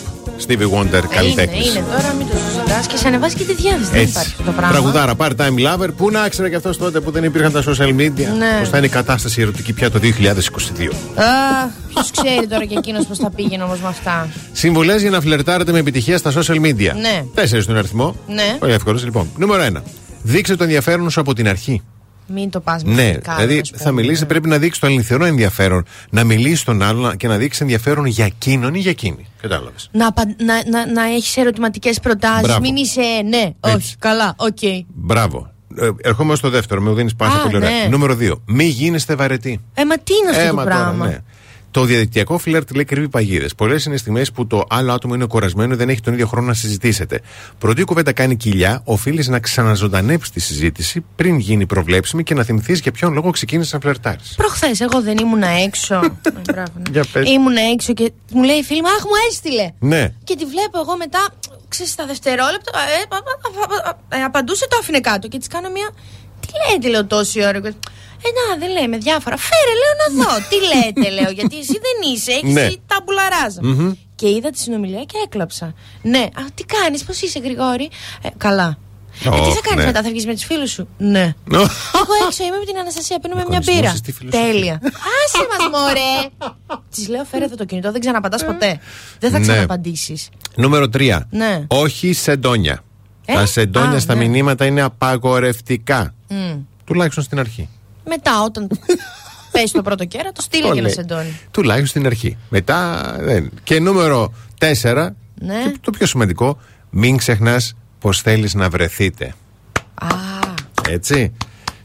[SPEAKER 2] Stevie Wonder,
[SPEAKER 3] Είναι,
[SPEAKER 2] καλλιτέχνης.
[SPEAKER 3] είναι τώρα, μην το συζητά και σε ανεβάζει και τη διάθεση. Δεν υπάρχει αυτό το πράγμα.
[SPEAKER 2] Τραγουδάρα, part-time lover. Πού να ήξερε και αυτός τότε που δεν υπήρχαν τα social media.
[SPEAKER 3] Ναι.
[SPEAKER 2] Πώς θα είναι η κατάσταση ερωτική πια το 2022.
[SPEAKER 3] Αχ, ποιος ξέρει τώρα και εκείνος πώς θα πήγαινε όμως με αυτά.
[SPEAKER 2] Συμβουλές για να φλερτάρετε με επιτυχία στα social media.
[SPEAKER 3] Ναι.
[SPEAKER 2] Τέσσερις στον αριθμό.
[SPEAKER 3] Ναι.
[SPEAKER 2] Πολύ εύκολος. Λοιπόν, νούμερο ένα. Δείξε το ενδιαφέρον σου από την αρχή.
[SPEAKER 3] Μην το πας
[SPEAKER 2] Ναι, δηλαδή θα μιλήσει, πρέπει να δείξει το αληθινό ενδιαφέρον. Να μιλήσει στον άλλον και να δείξει ενδιαφέρον για εκείνον ή για εκείνη. Κατάλαβες.
[SPEAKER 3] Να, απαν- να, να, να έχεις ερωτηματικές προτάσεις.
[SPEAKER 2] Μπράβο.
[SPEAKER 3] Μην είσαι ναι, όχι, καλά, οκ.
[SPEAKER 2] Μπράβο. Ε, ερχόμαστε στο δεύτερο, με δίνει πάσα
[SPEAKER 3] Α,
[SPEAKER 2] πολύ ωραία.
[SPEAKER 3] ναι.
[SPEAKER 2] Νούμερο 2. Μη γίνεστε βαρετοί.
[SPEAKER 3] Ε, μα τι είναι αυτό
[SPEAKER 2] Ε,
[SPEAKER 3] το
[SPEAKER 2] μα
[SPEAKER 3] πράγμα;
[SPEAKER 2] Τώρα, ναι. Το διαδικτυακό φλερτ λέει κρύβει παγίδες. Πολλές είναι στιγμές που το άλλο άτομο είναι κουρασμένο και δεν έχει τον ίδιο χρόνο να συζητήσετε. Προτού η κουβέντα κάνει κοιλιά, οφείλεις να ξαναζωντανέψεις τη συζήτηση πριν γίνει προβλέψιμη και να θυμηθείς για ποιον λόγο ξεκίνησες να φλερτάρεις.
[SPEAKER 3] Προχθές, εγώ δεν ήμουν έξω. Ε, μπράβο, ναι.
[SPEAKER 2] Για πες.
[SPEAKER 3] Ήμουν έξω και μου λέει η φίλη μου, Αχ, μου έστειλε.
[SPEAKER 2] Ναι.
[SPEAKER 3] Και τη βλέπω εγώ μετά, ξέρεις, στα δευτερόλεπτα, ε, πα- πα- πα- πα- ε, απαντούσε, το άφηνε κάτω και της κάνω μια. Τι λέτε, λέω τόση ώρα. Ε, να, δεν λέμε διάφορα. Φέρε, λέω να δω. Τι λέτε, λέω, γιατί εσύ δεν είσαι, έχεις
[SPEAKER 11] Ναι.
[SPEAKER 3] τα μπουλαράζα.
[SPEAKER 11] Μμμ.
[SPEAKER 3] Και είδα τη συνομιλία και έκλαψα. Ναι, α, τι κάνεις, πώς είσαι, Γρηγόρη; Ε, καλά. Ε, τι
[SPEAKER 2] Ωχ,
[SPEAKER 3] θα κάνεις
[SPEAKER 2] ναι.
[SPEAKER 3] μετά, θα βγεις με τους φίλους σου; Ναι. Εγώ έξω είμαι με την Αναστασία, πίνουμε μια μπύρα. Τέλεια. Άσε μας, μωρέ. Της λέω, φέρε εδώ το κινητό, δεν ξαναπαντά ποτέ. Δεν θα
[SPEAKER 2] Ναι.
[SPEAKER 3] ξαναπαντήσεις.
[SPEAKER 2] Νούμερο 3.
[SPEAKER 3] Ναι.
[SPEAKER 2] Όχι σεντόνια.
[SPEAKER 3] Ε;
[SPEAKER 2] Τα σεντόνια
[SPEAKER 3] Α,
[SPEAKER 2] στα
[SPEAKER 3] ναι.
[SPEAKER 2] μηνύματα είναι απαγορευτικά.
[SPEAKER 3] Μμ.
[SPEAKER 2] Τουλάχιστον στην αρχή.
[SPEAKER 3] Μετά, όταν πέσει το πρώτο κέρα, το στείλει
[SPEAKER 2] Το
[SPEAKER 3] και ένα
[SPEAKER 2] λέει.
[SPEAKER 3] σεντόνι.
[SPEAKER 2] Τουλάχιστον στην αρχή. Μετά δεν. Και νούμερο 4.
[SPEAKER 3] Ναι.
[SPEAKER 2] Και το πιο σημαντικό, μην ξεχνάς πως θέλεις να βρεθείτε. Έτσι.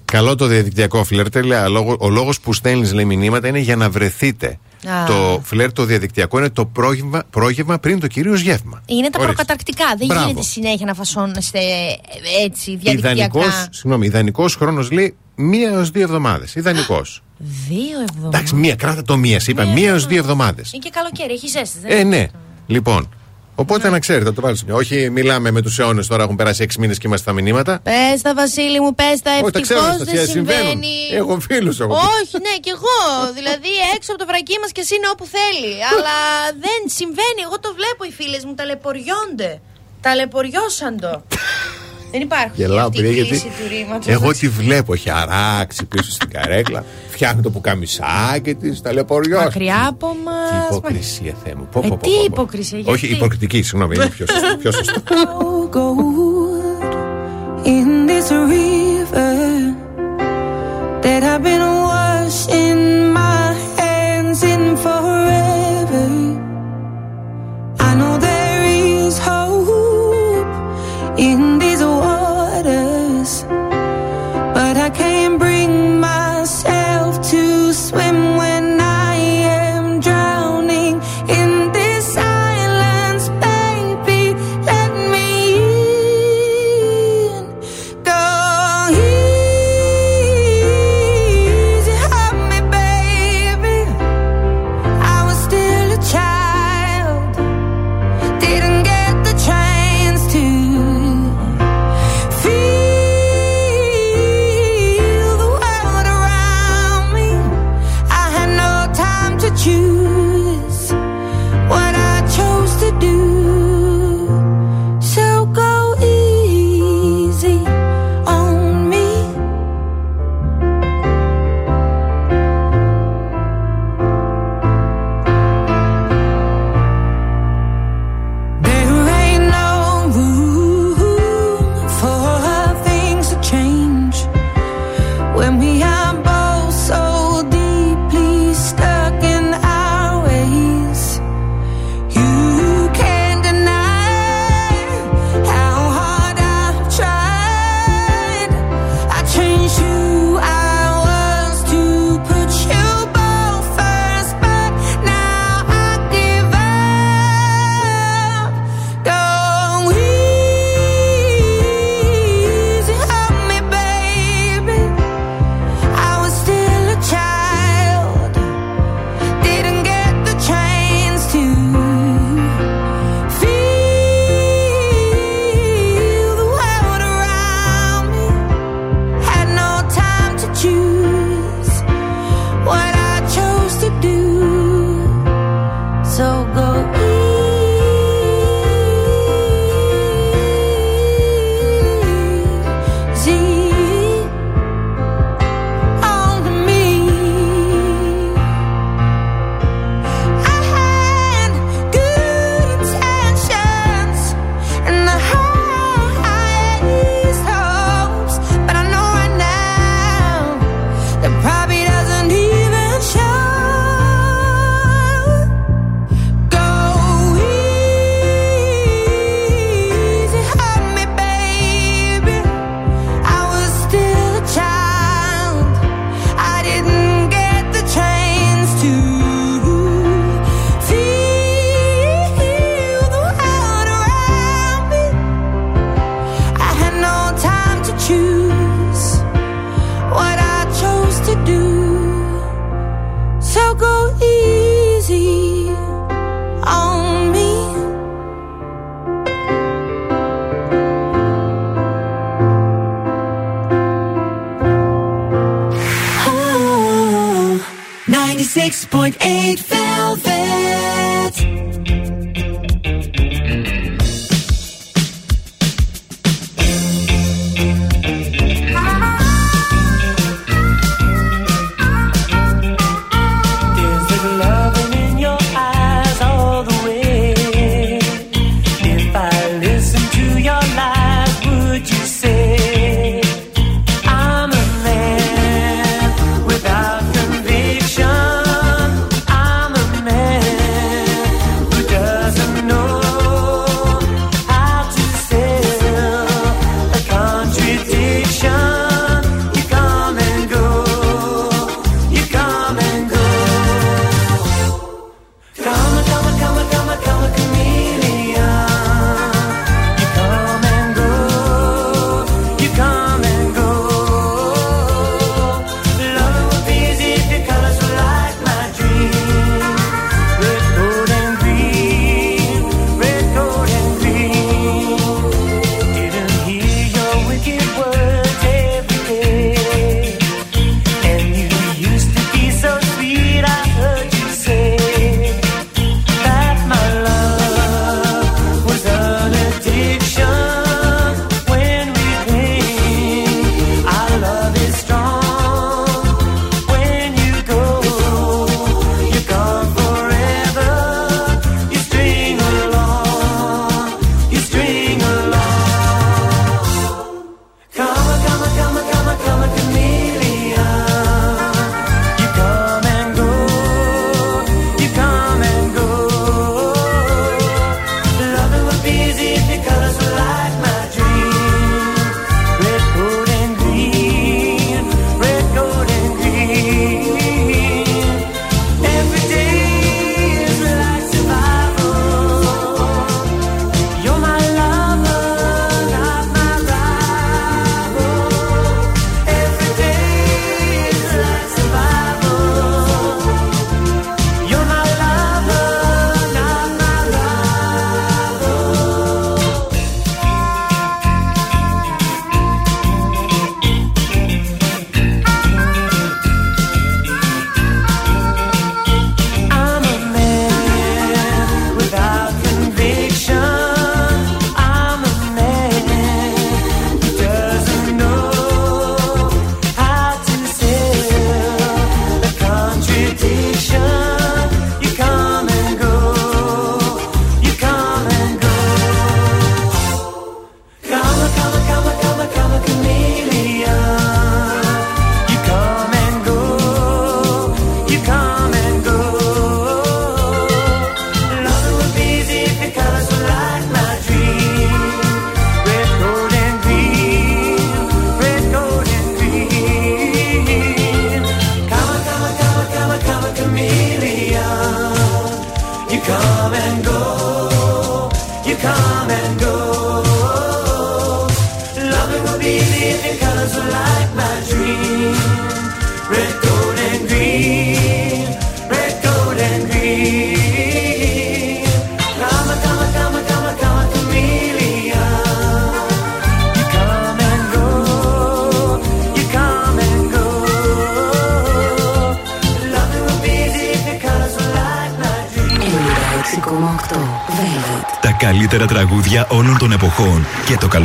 [SPEAKER 2] Καλό το διαδικτυακό φλερτ. λέει, α, λόγο- Ο λόγος που στέλνεις λέει μηνύματα είναι για να βρεθείτε.
[SPEAKER 3] Α.
[SPEAKER 2] Το φλερτ το διαδικτυακό είναι το πρόγευμα, πρόγευμα πριν το κυρίως γεύμα.
[SPEAKER 3] Είναι τα
[SPEAKER 2] Ορίστε.
[SPEAKER 3] προκαταρκτικά. Δεν
[SPEAKER 2] Μπράβο.
[SPEAKER 3] γίνεται συνέχεια να φασώνεστε ε, έτσι διαδικτυακά.
[SPEAKER 2] Ιδανικός, συγγνώμη, ιδανικός χρόνος λέει μία έως δύο εβδομάδες. Ιδανικός.
[SPEAKER 3] Δύο εβδομάδες.
[SPEAKER 2] Εντάξει, μία, κράτα το μίας, σε είπα. μία έως δύο εβδομάδες.
[SPEAKER 3] Είναι και καλοκαίρι, έχει ζέστη. δεν
[SPEAKER 2] Ε, ναι. Λοιπόν. Οπότε να ξέρετε, θα το βάλω σε μια. Όχι, μιλάμε με τους αιώνες τώρα, έχουν περάσει 6 μήνες και είμαστε στα μηνύματα.
[SPEAKER 3] Πες τα, Βασίλη μου, πες τα.
[SPEAKER 2] Όχι, τα ξέρω,
[SPEAKER 3] Ευτυχώ
[SPEAKER 2] Αναστασία,
[SPEAKER 3] δεν
[SPEAKER 2] συμβαίνουν.
[SPEAKER 3] συμβαίνει.
[SPEAKER 2] Έχω φίλους εγώ.
[SPEAKER 3] Όχι, ναι, κι εγώ. δηλαδή έξω από το βρακί μας και εσύ είναι όπου θέλει. Αλλά δεν συμβαίνει. Εγώ το βλέπω οι φίλες μου ταλαιπωριόνται. Ταλαιπωριώσαν το. δεν υπάρχει
[SPEAKER 2] Γελάω,
[SPEAKER 3] αυτή η
[SPEAKER 2] παιδιά,
[SPEAKER 3] κλίση
[SPEAKER 2] γιατί
[SPEAKER 3] του ρήματος.
[SPEAKER 2] εγώ τη βλέπω. Έχει αράξει πίσω στην καρέκλα. Φτιάχνει το πουκαμισάκι της, ταλαιπωριώσει.
[SPEAKER 3] Μακριά από μας.
[SPEAKER 2] Υποκρισία, Θεέ μου. Πω,
[SPEAKER 3] Ε,
[SPEAKER 2] πω, πω,
[SPEAKER 3] τι
[SPEAKER 2] πω, πω.
[SPEAKER 3] υποκρισία, γιατί;
[SPEAKER 2] Όχι, υποκριτική, συγγνώμη, είναι πιο σωστό. Πιο σωστό.
[SPEAKER 12] gold in this river that I've been washing my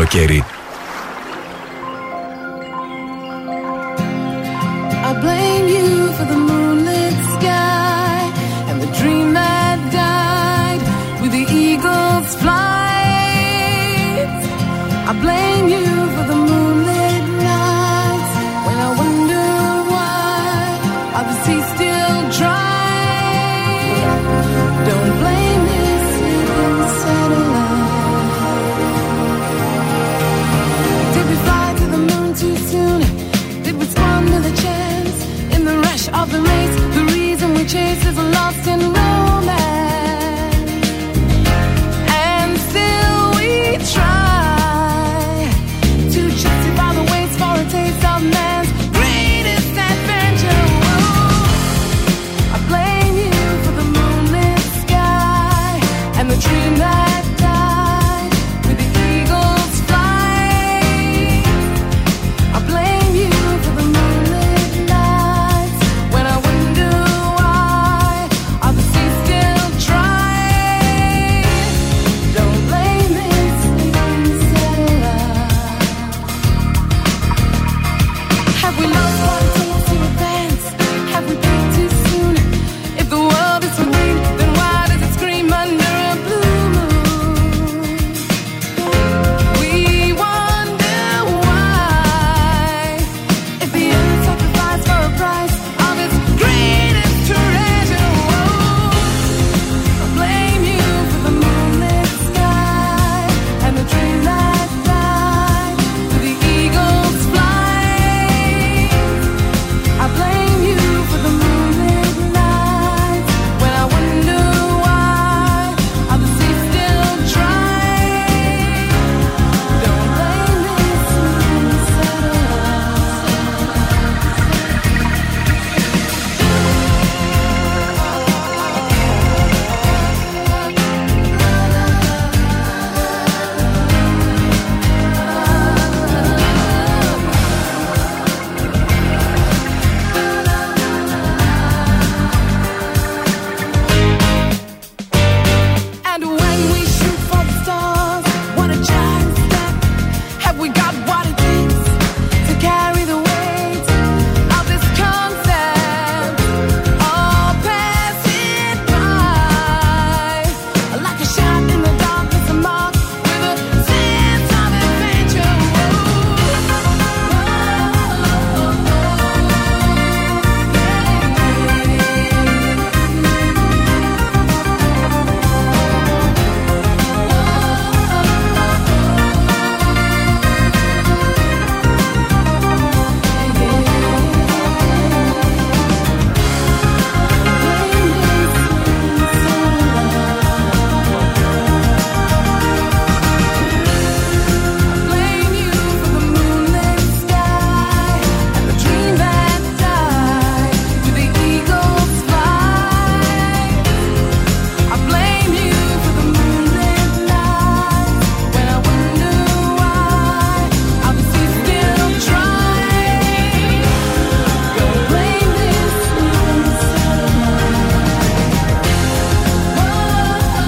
[SPEAKER 10] καλοκαίρι.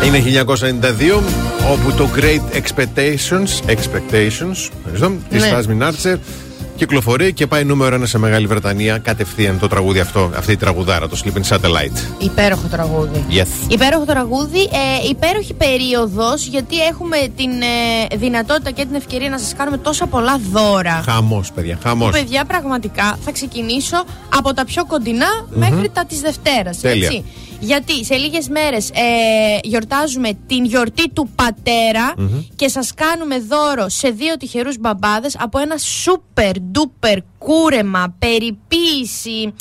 [SPEAKER 2] Είναι 1992, όπου το Great Expectations, Expectations, ευχαριστώ, της
[SPEAKER 3] Ναι.
[SPEAKER 2] Στάσμιν Άρτσερ, κυκλοφορεί και πάει νούμερο ένα σε Μεγάλη Βρετανία κατευθείαν το τραγούδι αυτό, αυτή η τραγουδάρα, το Sleeping Satellite.
[SPEAKER 3] Υπέροχο τραγούδι.
[SPEAKER 2] Yes.
[SPEAKER 3] Υπέροχο τραγούδι, ε, υπέροχη περίοδος, γιατί έχουμε την ε, δυνατότητα και την ευκαιρία να σας κάνουμε τόσα πολλά δώρα.
[SPEAKER 2] Χαμός, παιδιά, χαμός.
[SPEAKER 3] Παιδιά, πραγματικά θα ξεκινήσω από τα πιο κοντινα μέχρι τα της Δευτέρας.
[SPEAKER 2] Τέλεια.
[SPEAKER 3] Γιατί σε λίγες μέρες ε, γιορτάζουμε την γιορτή του πατερα και σας κάνουμε δώρο σε δύο τυχερούς μπαμπάδες από ένα super duper κούρεμα, περιποίηση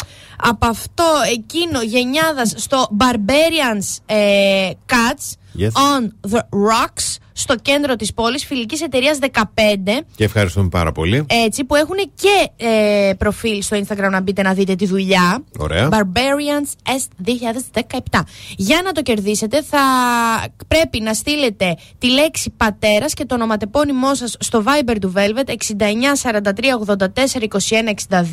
[SPEAKER 3] από αυτό εκείνο γενιάδας στο Barbarians ε, Cuts
[SPEAKER 2] Yes.
[SPEAKER 3] on the Rocks στο κέντρο της πόλης φιλικής εταιρείας 15
[SPEAKER 2] Και ευχαριστούμε πάρα πολύ.
[SPEAKER 3] έτσι που έχουν και ε, προφίλ στο Instagram να μπείτε να δείτε τη δουλειά.
[SPEAKER 2] Ωραία.
[SPEAKER 3] Barbarians S 2017. Για να το κερδίσετε θα πρέπει να στείλετε τη λέξη πατέρας και το ονοματεπώνυμό σας στο Viber του Velvet 69 43 84 21 62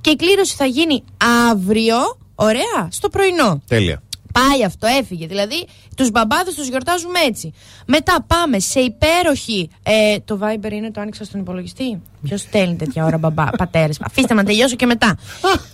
[SPEAKER 3] και η κλήρωση θα γίνει αύριο, ωραία, στο πρωινό.
[SPEAKER 2] Τέλεια.
[SPEAKER 3] Πάει αυτό, έφυγε. Δηλαδή, τους μπαμπάδες τους γιορτάζουμε έτσι. Μετά πάμε σε υπέροχη. Ε, το Viber είναι το άνοιξα στον υπολογιστή; Ποιος στέλνει τέτοια ώρα μπαμπά, πατέρες. Αφήστε με να τελειώσω και μετά.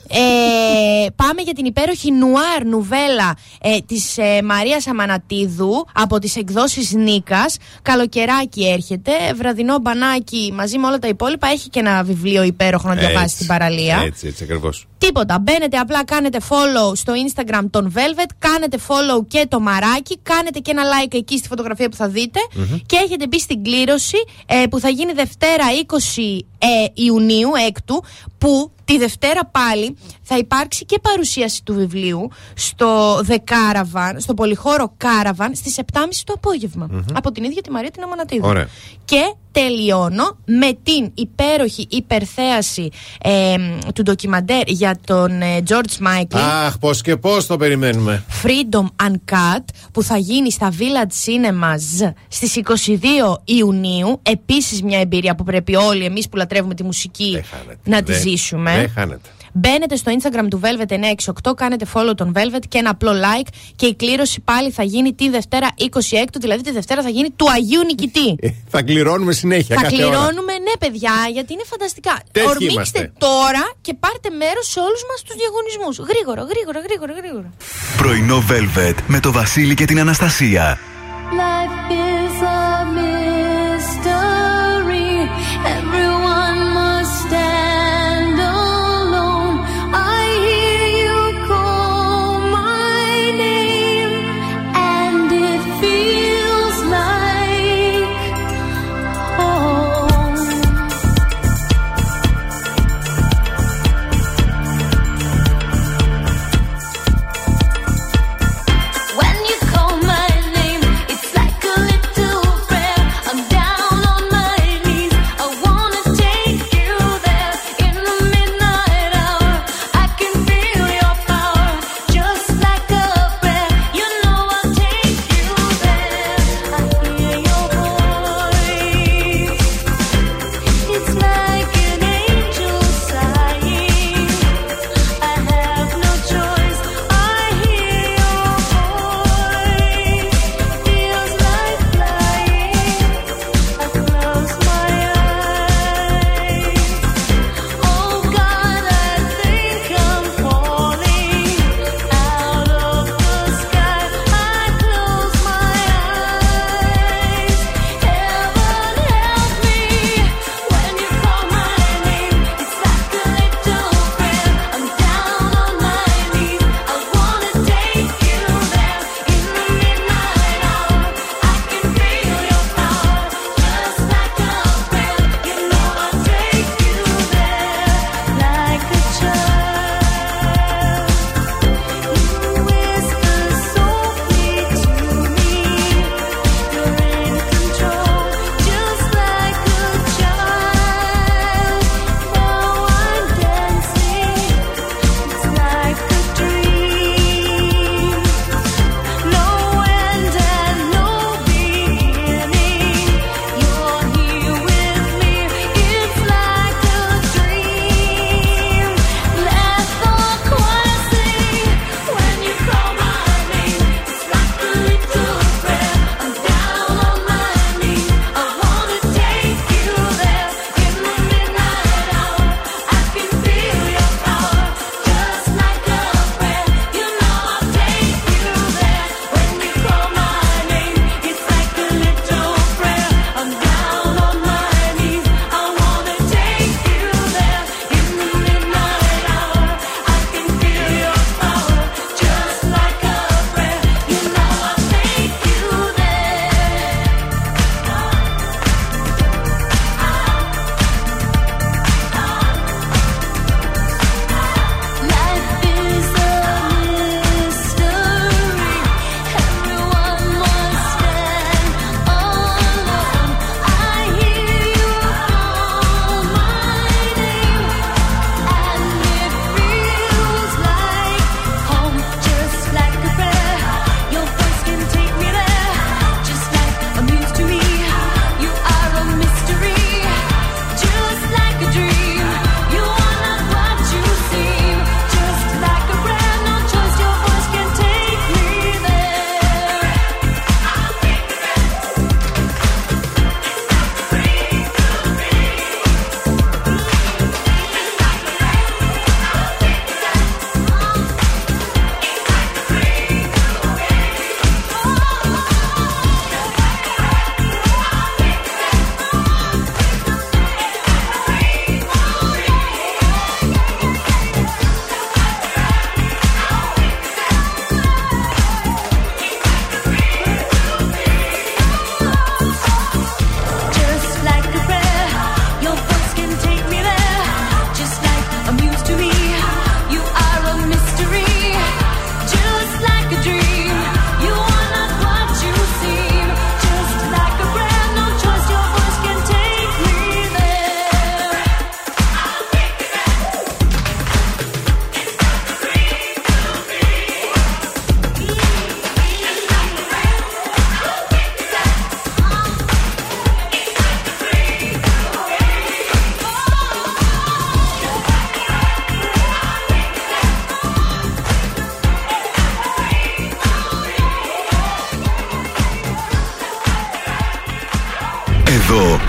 [SPEAKER 3] ε, πάμε για την υπέροχη νουάρ νουβέλα ε, της ε, Μαρίας Αμανατίδου από τις εκδόσεις Νίκας. Καλοκαιράκι έρχεται. Βραδινό μπανάκι μαζί με όλα τα υπόλοιπα. Έχει και ένα βιβλίο υπέροχο να διαβάσει
[SPEAKER 2] Έτσι.
[SPEAKER 3] στην παραλία.
[SPEAKER 2] Έτσι, έτσι ακριβώς.
[SPEAKER 3] Τίποτα. Μπαίνετε απλά, κάνετε follow στο Instagram τον Velvet, κάνετε follow και το μαράκι, κάνετε και ένα like εκεί στη φωτογραφία που θα δείτε και έχετε μπει στην κλήρωση ε, που θα γίνει Δευτέρα 20 ε, Ιουνίου έκτου που τη Δευτέρα πάλι θα υπάρξει και παρουσίαση του βιβλίου στο The Caravan, στο πολυχώρο Caravan στις 7.30 το απόγευμα από την ίδια τη Μαρία την Αμανατίδου.
[SPEAKER 2] Ωραία.
[SPEAKER 3] Και τελειώνω με την υπέροχη υπερθέαση ε, του ντοκιμαντέρ για τον ε, George Michael.
[SPEAKER 2] Αχ, πώς και πώς το περιμένουμε.
[SPEAKER 3] Freedom Uncut που θα γίνει στα Village Cinemas στις 22 Ιουνίου. Επίσης μια εμπειρία που πρέπει όλοι εμείς που λατρεύουμε τη μουσική να τη
[SPEAKER 2] Δεν-
[SPEAKER 3] ζήσουμε.
[SPEAKER 2] Δεν χάνετε.
[SPEAKER 3] Μπαίνετε στο Instagram του Velvet 968, κάνετε follow τον Velvet και ένα απλό like και η κλήρωση πάλι θα γίνει τη Δευτέρα 26, δηλαδή τη Δευτέρα θα γίνει του Αγίου Νικητή.
[SPEAKER 2] Ε, Θα κληρώνουμε συνέχεια
[SPEAKER 3] Θα
[SPEAKER 2] κάθε ώρα.
[SPEAKER 3] κληρώνουμε, ναι, παιδιά, γιατί είναι φανταστικά.
[SPEAKER 2] Τέτοιοι
[SPEAKER 3] Ορμήξτε
[SPEAKER 2] είμαστε.
[SPEAKER 3] τώρα και πάρτε μέρος σε όλους μας τους διαγωνισμούς. Γρήγορα, γρήγορα, γρήγορα, γρήγορα.
[SPEAKER 1] Πρωινό Velvet με το Βασίλη και την Αναστασία.
[SPEAKER 4] Life is a mystery. Everyone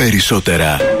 [SPEAKER 4] περισσότερα.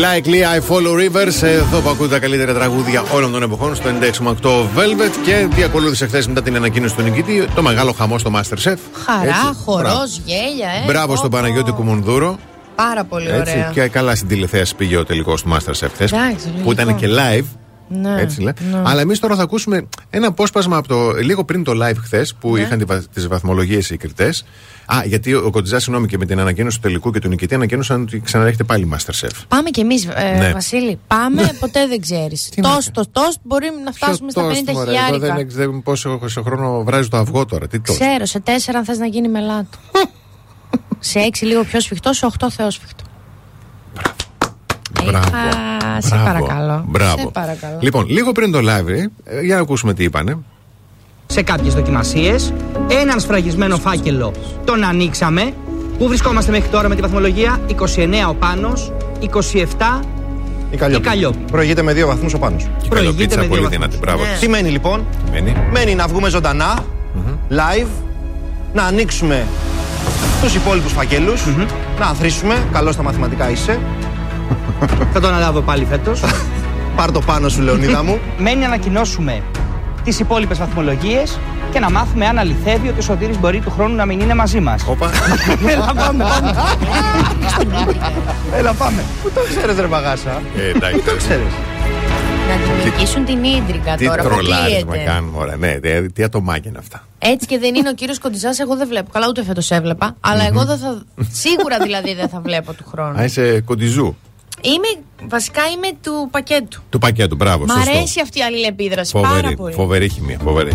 [SPEAKER 2] Likely I Follow Rivers, εδώ που ακούτε τα καλύτερα τραγούδια όλων των εποχών στο 96,8 Velvet και τι ακολούθησε χθες μετά την ανακοίνωση του νικητή, το μεγάλο χαμό στο Masterchef.
[SPEAKER 3] Χαρά,
[SPEAKER 2] Έτσι,
[SPEAKER 3] χορός,
[SPEAKER 2] μπράβο.
[SPEAKER 3] γέλια, ε.
[SPEAKER 2] Μπράβο στον
[SPEAKER 3] Πω, πω.
[SPEAKER 2] Παναγιώτη Κουμουνδούρο.
[SPEAKER 3] Πάρα πολύ
[SPEAKER 2] Έτσι,
[SPEAKER 3] ωραία.
[SPEAKER 2] και καλά στην τηλεθέαση πήγε ο τελικός του Masterchef χθες.
[SPEAKER 3] Εντάξει,
[SPEAKER 2] Που ήταν
[SPEAKER 3] λογικό.
[SPEAKER 2] και live.
[SPEAKER 3] Ναι,
[SPEAKER 2] Έτσι λέει.
[SPEAKER 3] ναι.
[SPEAKER 2] Αλλά εμείς τώρα θα ακούσουμε ένα απόσπασμα από το λίγο πριν το live χθες που
[SPEAKER 3] Ναι.
[SPEAKER 2] είχαν τις βαθμολογίες οι κριτές. Α, γιατί ο Κοντιζά, συγγνώμη, και με την ανακοίνωση του τελικού και του νικητή ανακοίνωσαν ότι ξαναρέχεται πάλι Masterchef.
[SPEAKER 3] Πάμε κι εμείς, ε,
[SPEAKER 2] Ναι.
[SPEAKER 3] Βασίλη. Πάμε, ποτέ δεν ξέρεις. Τόστ, το τόστ μπορεί να φτάσουμε στα 50
[SPEAKER 2] Ποιο toast, μωρέ, εγώ
[SPEAKER 3] χιλιάρικα.
[SPEAKER 2] δεν ξέρω πόσο σε χρόνο βράζει το αυγό τώρα. Τι τόσο.
[SPEAKER 3] Ξέρω, σε τέσσερα αν θες να γίνει μελάτο. σε έξι λίγο πιο σφιχτό, σε οχτώ θεό σφιχτό.
[SPEAKER 2] Μπράβο.
[SPEAKER 3] Α, σε
[SPEAKER 2] Μπράβο.
[SPEAKER 3] παρακαλώ.
[SPEAKER 2] Μπράβο.
[SPEAKER 3] Σε παρακαλώ.
[SPEAKER 2] Λοιπόν, λίγο πριν το live, ε, για να ακούσουμε τι είπανε.
[SPEAKER 13] Σε κάποιες δοκιμασίες. Έναν σφραγισμένο φάκελο τον ανοίξαμε. Πού βρισκόμαστε μέχρι τώρα με τη βαθμολογία; 29 ο Πάνος, 27
[SPEAKER 14] Η Καλλιόπη.
[SPEAKER 13] Η Καλλιόπη.
[SPEAKER 14] Προηγείται με δύο βαθμούς ο Πάνος.
[SPEAKER 2] Και καλοπίτσα πολύ δυνατή. Μπράβο.
[SPEAKER 14] Τι μένει λοιπόν,
[SPEAKER 2] Μένει.
[SPEAKER 14] μένει να βγούμε ζωντανά, live, να ανοίξουμε τους υπόλοιπους φακέλους, να αθροίσουμε, καλό στα μαθηματικά είσαι.
[SPEAKER 13] Θα το αναλάβω πάλι φέτος.
[SPEAKER 14] Πάρ το πάνω σου Λεωνίδα μου.
[SPEAKER 13] Μένει να ανακοινώσουμε τις υπόλοιπες βαθμολογίες και να μάθουμε αν αληθεύει ότι ο Σωτήρης μπορεί του χρόνου να μην είναι μαζί μας.
[SPEAKER 2] Όπα.
[SPEAKER 13] Έλα πάμε.
[SPEAKER 14] Έλα πάμε. Πού το ξέρεις ρε Μαγάσα;
[SPEAKER 2] Ε,
[SPEAKER 14] Πού το ξέρεις;
[SPEAKER 3] Να δημιουργήσουν την ίντρικα
[SPEAKER 8] τι
[SPEAKER 3] τώρα.
[SPEAKER 8] Ναι,
[SPEAKER 3] τι
[SPEAKER 8] τρολάρισμα κάνουν, ωραία. Ναι, τι ατομάκια είναι αυτά.
[SPEAKER 3] Έτσι και δεν είναι ο κύριος Κοντιζάς, εγώ δεν βλέπω. Καλά, ούτε φέτος έβλεπα. Αλλά εγώ δεν θα. Σίγουρα δηλαδή δεν θα βλέπω του χρόνου.
[SPEAKER 8] Α, είσαι κοντιζού.
[SPEAKER 3] Είμαι, βασικά είμαι του πακέτου.
[SPEAKER 8] Του πακέτου, μπράβο.
[SPEAKER 3] Μ' αρέσει σωστό. αυτή η αλληλεπίδραση.
[SPEAKER 8] Φοβερή, πάρα
[SPEAKER 3] πολύ.
[SPEAKER 8] Φοβερή χημία. Φοβερή.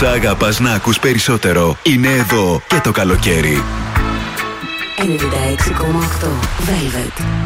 [SPEAKER 5] όσα αγαπάς να ακούς περισσότερο είναι εδώ και το καλοκαίρι. 96,8 Velvet.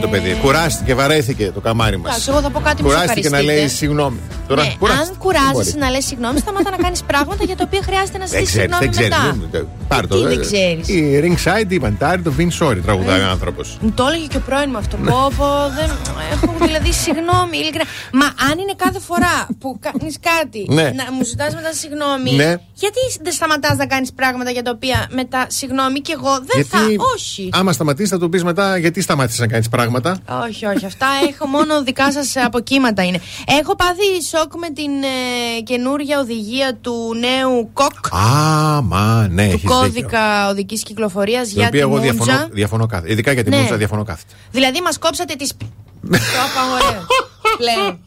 [SPEAKER 2] Κουράστηκε το παιδί. Κουράστηκε, βαρέθηκε το καμάρι μας.
[SPEAKER 3] Εντάξει, εγώ θα πω κάτι που
[SPEAKER 2] Κουράστηκε να λέει συγγνώμη. Τώρα
[SPEAKER 3] Ναι,
[SPEAKER 2] κουράστηκε.
[SPEAKER 3] αν κουράζεσαι
[SPEAKER 2] Μπορεί.
[SPEAKER 3] να λες συγγνώμη, σταμάτα να κάνεις πράγματα για τα οποία χρειάζεται να
[SPEAKER 2] Δεν
[SPEAKER 3] ζητήσεις
[SPEAKER 2] ξέρεις,
[SPEAKER 3] συγγνώμη
[SPEAKER 2] δεν ξέρεις.
[SPEAKER 3] μετά.
[SPEAKER 2] Πάρ' το.
[SPEAKER 3] Τι δεν
[SPEAKER 2] ε,
[SPEAKER 3] ξέρεις.
[SPEAKER 2] Η ringside, η βαντάρι, το Vin Sorry τραγουδάει
[SPEAKER 3] Ε.
[SPEAKER 2] ο άνθρωπος.
[SPEAKER 3] Μου το έλεγε και ο πρώην μου αυτό. Πω, πω, δεν... Έχω δηλαδή συγγνώμη, ειλικρινά. Μα αν είναι κάθε φορά που κάνεις κάτι
[SPEAKER 2] Ναι.
[SPEAKER 3] να μου ζητάς μετά συγγνώμη,
[SPEAKER 2] Ναι.
[SPEAKER 3] γιατί δεν σταματάς να κάνεις πράγματα για τα οποία μετά συγγνώμη και εγώ δεν θα. Όχι.
[SPEAKER 2] άμα σταματήσεις, θα του πεις μετά γιατί σταμάτησε να κάνεις πράγματα;
[SPEAKER 3] Όχι, όχι. Αυτά έχω μόνο δικά σας αποκύματα είναι. Έχω πάθει σοκ με την ε, καινούργια οδηγία του νέου ΚΟΚ.
[SPEAKER 2] Α, μα ναι,
[SPEAKER 3] του
[SPEAKER 2] έχεις δίκιο.
[SPEAKER 3] κώδικα οδικής κυκλοφορίας
[SPEAKER 2] Την
[SPEAKER 3] για
[SPEAKER 2] οποία
[SPEAKER 3] τη
[SPEAKER 2] εγώ
[SPEAKER 3] Μούντζα.
[SPEAKER 2] διαφωνώ, διαφωνώ κάθετα. Ειδικά για τη
[SPEAKER 3] Ναι.
[SPEAKER 2] Μούντζα διαφωνώ κάθετα.
[SPEAKER 3] Δηλαδή μας κόψατε τις. Το απαγορεύω πλέον.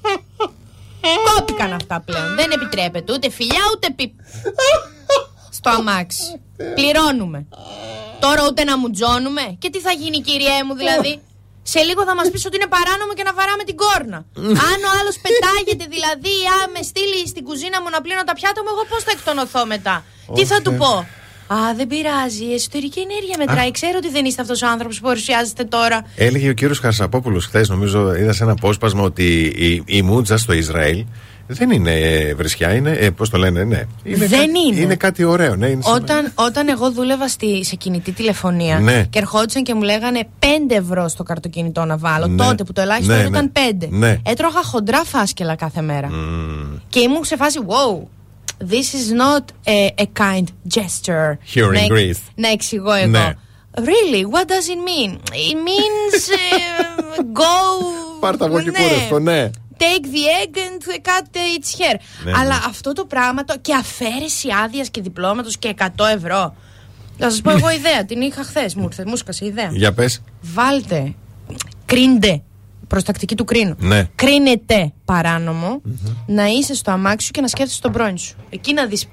[SPEAKER 3] Κόπηκαν αυτά πλέον. Δεν επιτρέπεται ούτε φιλιά ούτε πιπ. Στο αμάξι. Πληρώνουμε. Τώρα ούτε να μουτζώνουμε. Και τι θα γίνει, κυριέ μου, δηλαδή; Σε λίγο θα μας πεις ότι είναι παράνομο και να βαράμε την κόρνα. Αν ο άλλος πετάγεται, δηλαδή, α, με στείλει στην κουζίνα μου να πλύνω τα πιάτα μου, εγώ πώς θα εκτονωθώ μετά; Τι θα του πω; Α, δεν πειράζει. Η εσωτερική ενέργεια μετράει. Ξέρω ότι δεν είστε αυτός ο άνθρωπος που παρουσιάζεστε τώρα.
[SPEAKER 2] Έλεγε ο κύριος Χαρσαπόπουλο χθες, νομίζω, είδα σε ένα απόσπασμα ότι η, η Μούντζα στο Ισραήλ δεν είναι ε, βρισιά, είναι. Ε, Πώς το λένε, ναι. Είναι
[SPEAKER 3] Δεν
[SPEAKER 2] κάτι,
[SPEAKER 3] είναι.
[SPEAKER 2] Είναι κάτι ωραίο, ναι. Είναι σαν-
[SPEAKER 3] Όταν, όταν εγώ δούλευα στη, σε κινητή τηλεφωνία
[SPEAKER 2] Ναι.
[SPEAKER 3] και ερχόντουσαν και μου λέγανε 5 ευρώ στο καρτοκινητό να βάλω,
[SPEAKER 2] Ναι.
[SPEAKER 3] τότε που το ελάχιστο
[SPEAKER 2] Ναι,
[SPEAKER 3] ήταν 5.
[SPEAKER 2] ναι.
[SPEAKER 3] Έτρωγα χοντρά φάσκελα κάθε μέρα. Και ήμουν σε φάση, wow, this is not a, a kind gesture.
[SPEAKER 2] Here in
[SPEAKER 3] να, εξ-
[SPEAKER 2] Greece.
[SPEAKER 3] να εξηγώ εγώ.
[SPEAKER 2] Ναι.
[SPEAKER 3] Really, what does it mean? It means uh, go.
[SPEAKER 2] Πάρ' τα εγώ και
[SPEAKER 3] Ναι.
[SPEAKER 2] κούρευτο, ναι.
[SPEAKER 3] Take the egg and cut its hair.
[SPEAKER 2] Ναι,
[SPEAKER 3] Αλλά
[SPEAKER 2] ναι.
[SPEAKER 3] αυτό το πράγμα το, και αφαίρεση άδειας και διπλώματος και 100 ευρώ. Θα σας πω εγώ ιδέα. Την είχα χθες. Μου ήρθε, μου σκασε ιδέα.
[SPEAKER 2] Για πες.
[SPEAKER 3] Βάλτε. Κρίντε. Προ τακτική του κρίνου.
[SPEAKER 2] Ναι.
[SPEAKER 3] Κρίνεται παράνομο να είσαι στο αμάξι σου και να σκέφτεσαι τον πρώην σου. Εκεί να δεις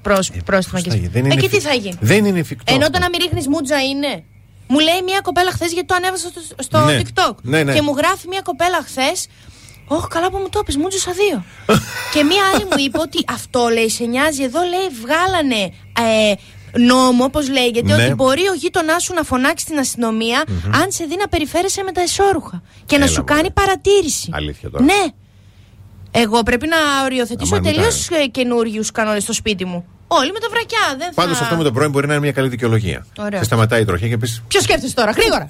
[SPEAKER 3] πρόστιμα και
[SPEAKER 2] θα γίνει, δεν είναι
[SPEAKER 3] Εκεί τι
[SPEAKER 2] εφι-
[SPEAKER 3] θα γίνει.
[SPEAKER 2] Δεν είναι εφικτό.
[SPEAKER 3] Ενώ το να μην ρίχνεις μούτζα είναι. Μου λέει μια κοπέλα χθες γιατί το ανέβασα στο, στο
[SPEAKER 2] Ναι.
[SPEAKER 3] TikTok.
[SPEAKER 2] Ναι, ναι.
[SPEAKER 3] Και μου γράφει μια κοπέλα χθες. Όχι, καλά που μου το πεις, μούτζουσα δύο. και μια άλλη μου είπε ότι αυτό λέει, σε νοιάζει. Εδώ λέει, βγάλανε ε, νόμο, όπως λέγεται,
[SPEAKER 2] Ναι.
[SPEAKER 3] ότι μπορεί ο γείτονάς σου να φωνάξει την αστυνομια αν σε δει να περιφέρεσαι με τα εσώρουχα. Και να
[SPEAKER 2] Έλα,
[SPEAKER 3] σου
[SPEAKER 2] μωρέ.
[SPEAKER 3] κάνει παρατήρηση.
[SPEAKER 2] Αλήθεια τώρα.
[SPEAKER 3] Ναι. Εγώ πρέπει να οριοθετήσω
[SPEAKER 2] Αμάν,
[SPEAKER 3] τελείως
[SPEAKER 2] μετά.
[SPEAKER 3] καινούριους κανόνες στο σπίτι μου. Όλοι με τα βρακιά. Δεν θα...
[SPEAKER 2] Πάντω αυτό με τον πρώην μπορεί να είναι μια καλή δικαιολογία.
[SPEAKER 3] Ωραία.
[SPEAKER 2] Και σταματάει η τροχιά και πει.
[SPEAKER 3] Ποιος σκέφτεσαι τώρα, γρήγορα.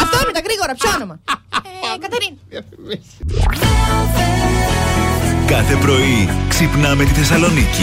[SPEAKER 3] Αυτό είναι τα γρήγορα, ποιο όνομα. ε, Κατερίνα.
[SPEAKER 1] Κάθε πρωί ξυπνάμε τη Θεσσαλονίκη.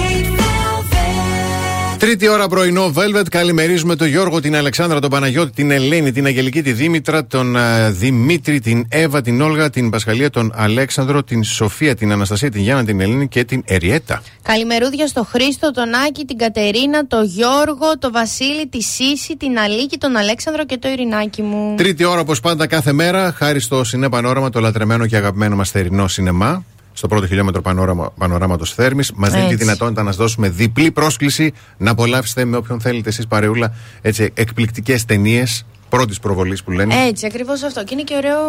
[SPEAKER 2] Τρίτη ώρα πρωινό Velvet. Καλημερίζουμε τον Γιώργο, την Αλεξάνδρα, τον Παναγιώτη, την Ελένη, την Αγγελική, τη Δήμητρα, τον α, Δημήτρη, την Εύα, την Όλγα, την Πασχαλία, τον Αλέξανδρο, την Σοφία, την Αναστασία, την Γιάννα, την Ελένη και την Εριέτα.
[SPEAKER 3] Καλημερούδια στο Χρήστο, τον Άκη, την Κατερίνα, τον Γιώργο, τον Βασίλη, τη Σύση, την Αλίκη, τον Αλέξανδρο και το Ειρηνάκι μου.
[SPEAKER 2] Τρίτη ώρα όπως πάντα κάθε μέρα, χάρη στο Σινέ Πανόραμα, το λατρεμένο και αγαπημένο μας θερινό σινεμά. Στο πρώτο χιλιόμετρο πανόραμα, πανοράματος Θέρμης. Μας δίνει τη
[SPEAKER 3] Έτσι.
[SPEAKER 2] δυνατότητα να σας δώσουμε διπλή πρόσκληση να απολαύσετε με όποιον θέλετε εσείς παρεούλα εκπληκτικές ταινίες πρώτης προβολής που λένε.
[SPEAKER 3] Έτσι, ακριβώς αυτό. Και είναι και ωραίο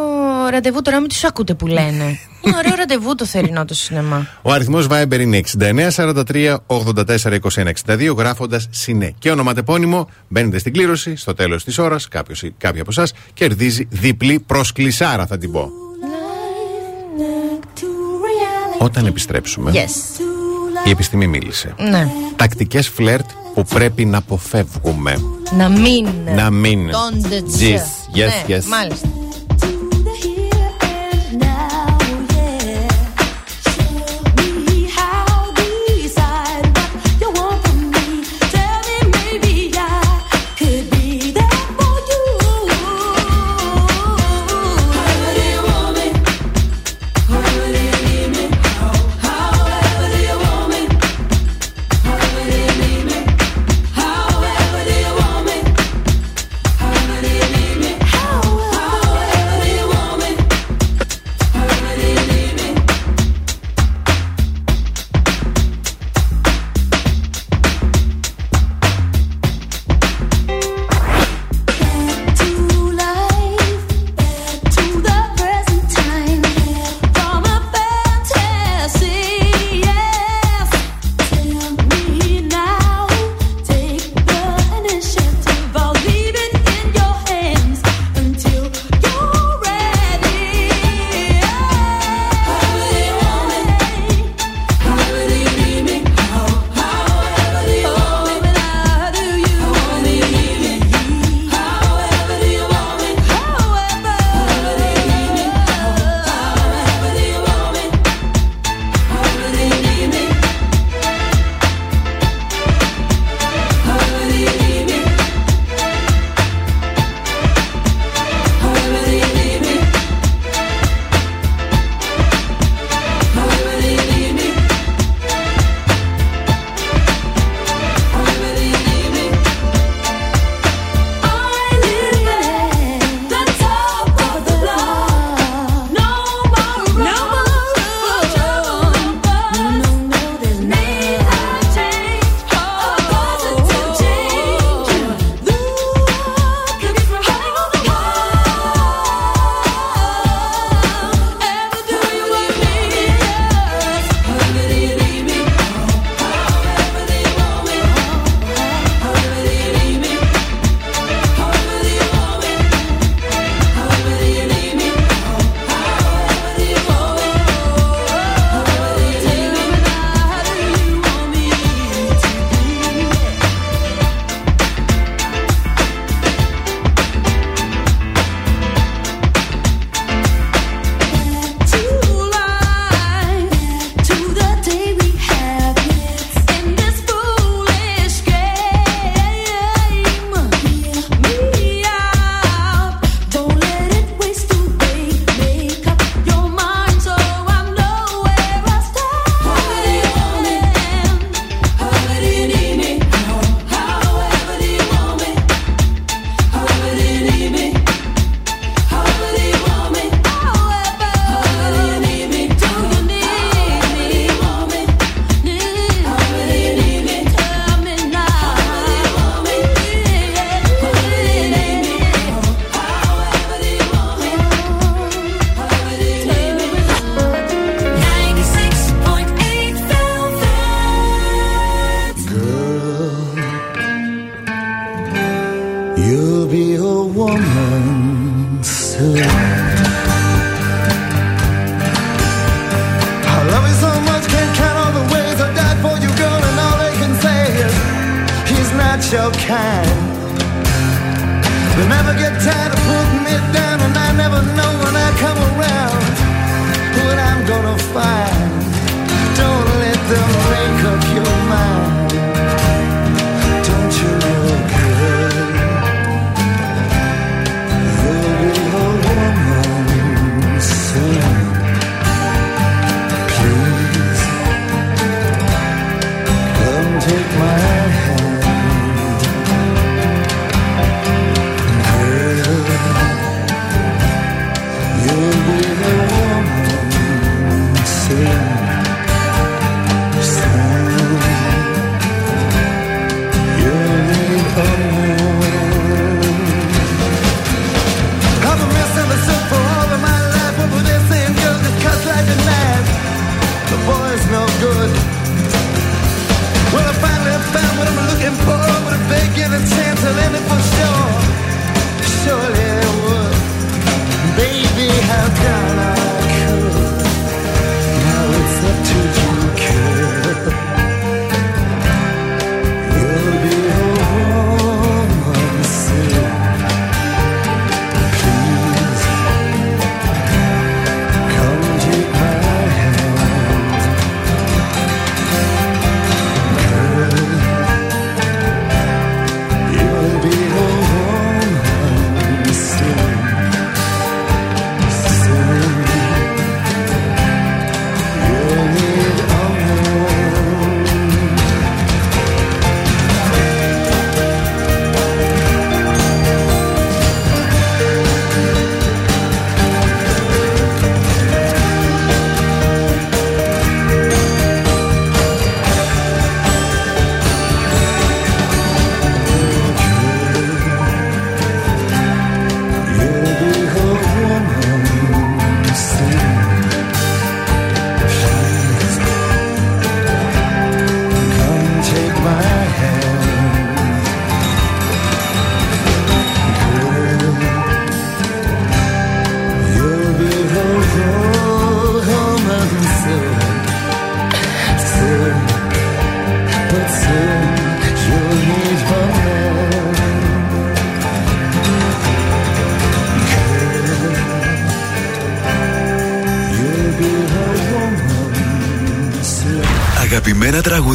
[SPEAKER 3] ραντεβού τώρα, μην τους ακούτε που λένε. είναι ωραίο ραντεβού το θερινό το σινεμά.
[SPEAKER 2] Ο αριθμός Viber είναι 6943 84 21 62, γράφοντας Σινέ. Και ονοματεπώνυμο, μπαίνετε στην κλήρωση, στο τέλος της ώρας, κάποιος ή κάποια από εσάς κερδίζει διπλή πρόσκλησάρα, θα την πω. Όταν επιστρέψουμε,
[SPEAKER 3] Yes.
[SPEAKER 2] η επιστήμη μίλησε.
[SPEAKER 3] Ναι.
[SPEAKER 2] Τακτικές φλερτ που πρέπει να αποφεύγουμε.
[SPEAKER 3] Να μην.
[SPEAKER 2] Να μην.
[SPEAKER 3] Don't
[SPEAKER 2] Yes, yes,
[SPEAKER 3] ναι,
[SPEAKER 2] yes.
[SPEAKER 3] Μάλιστα.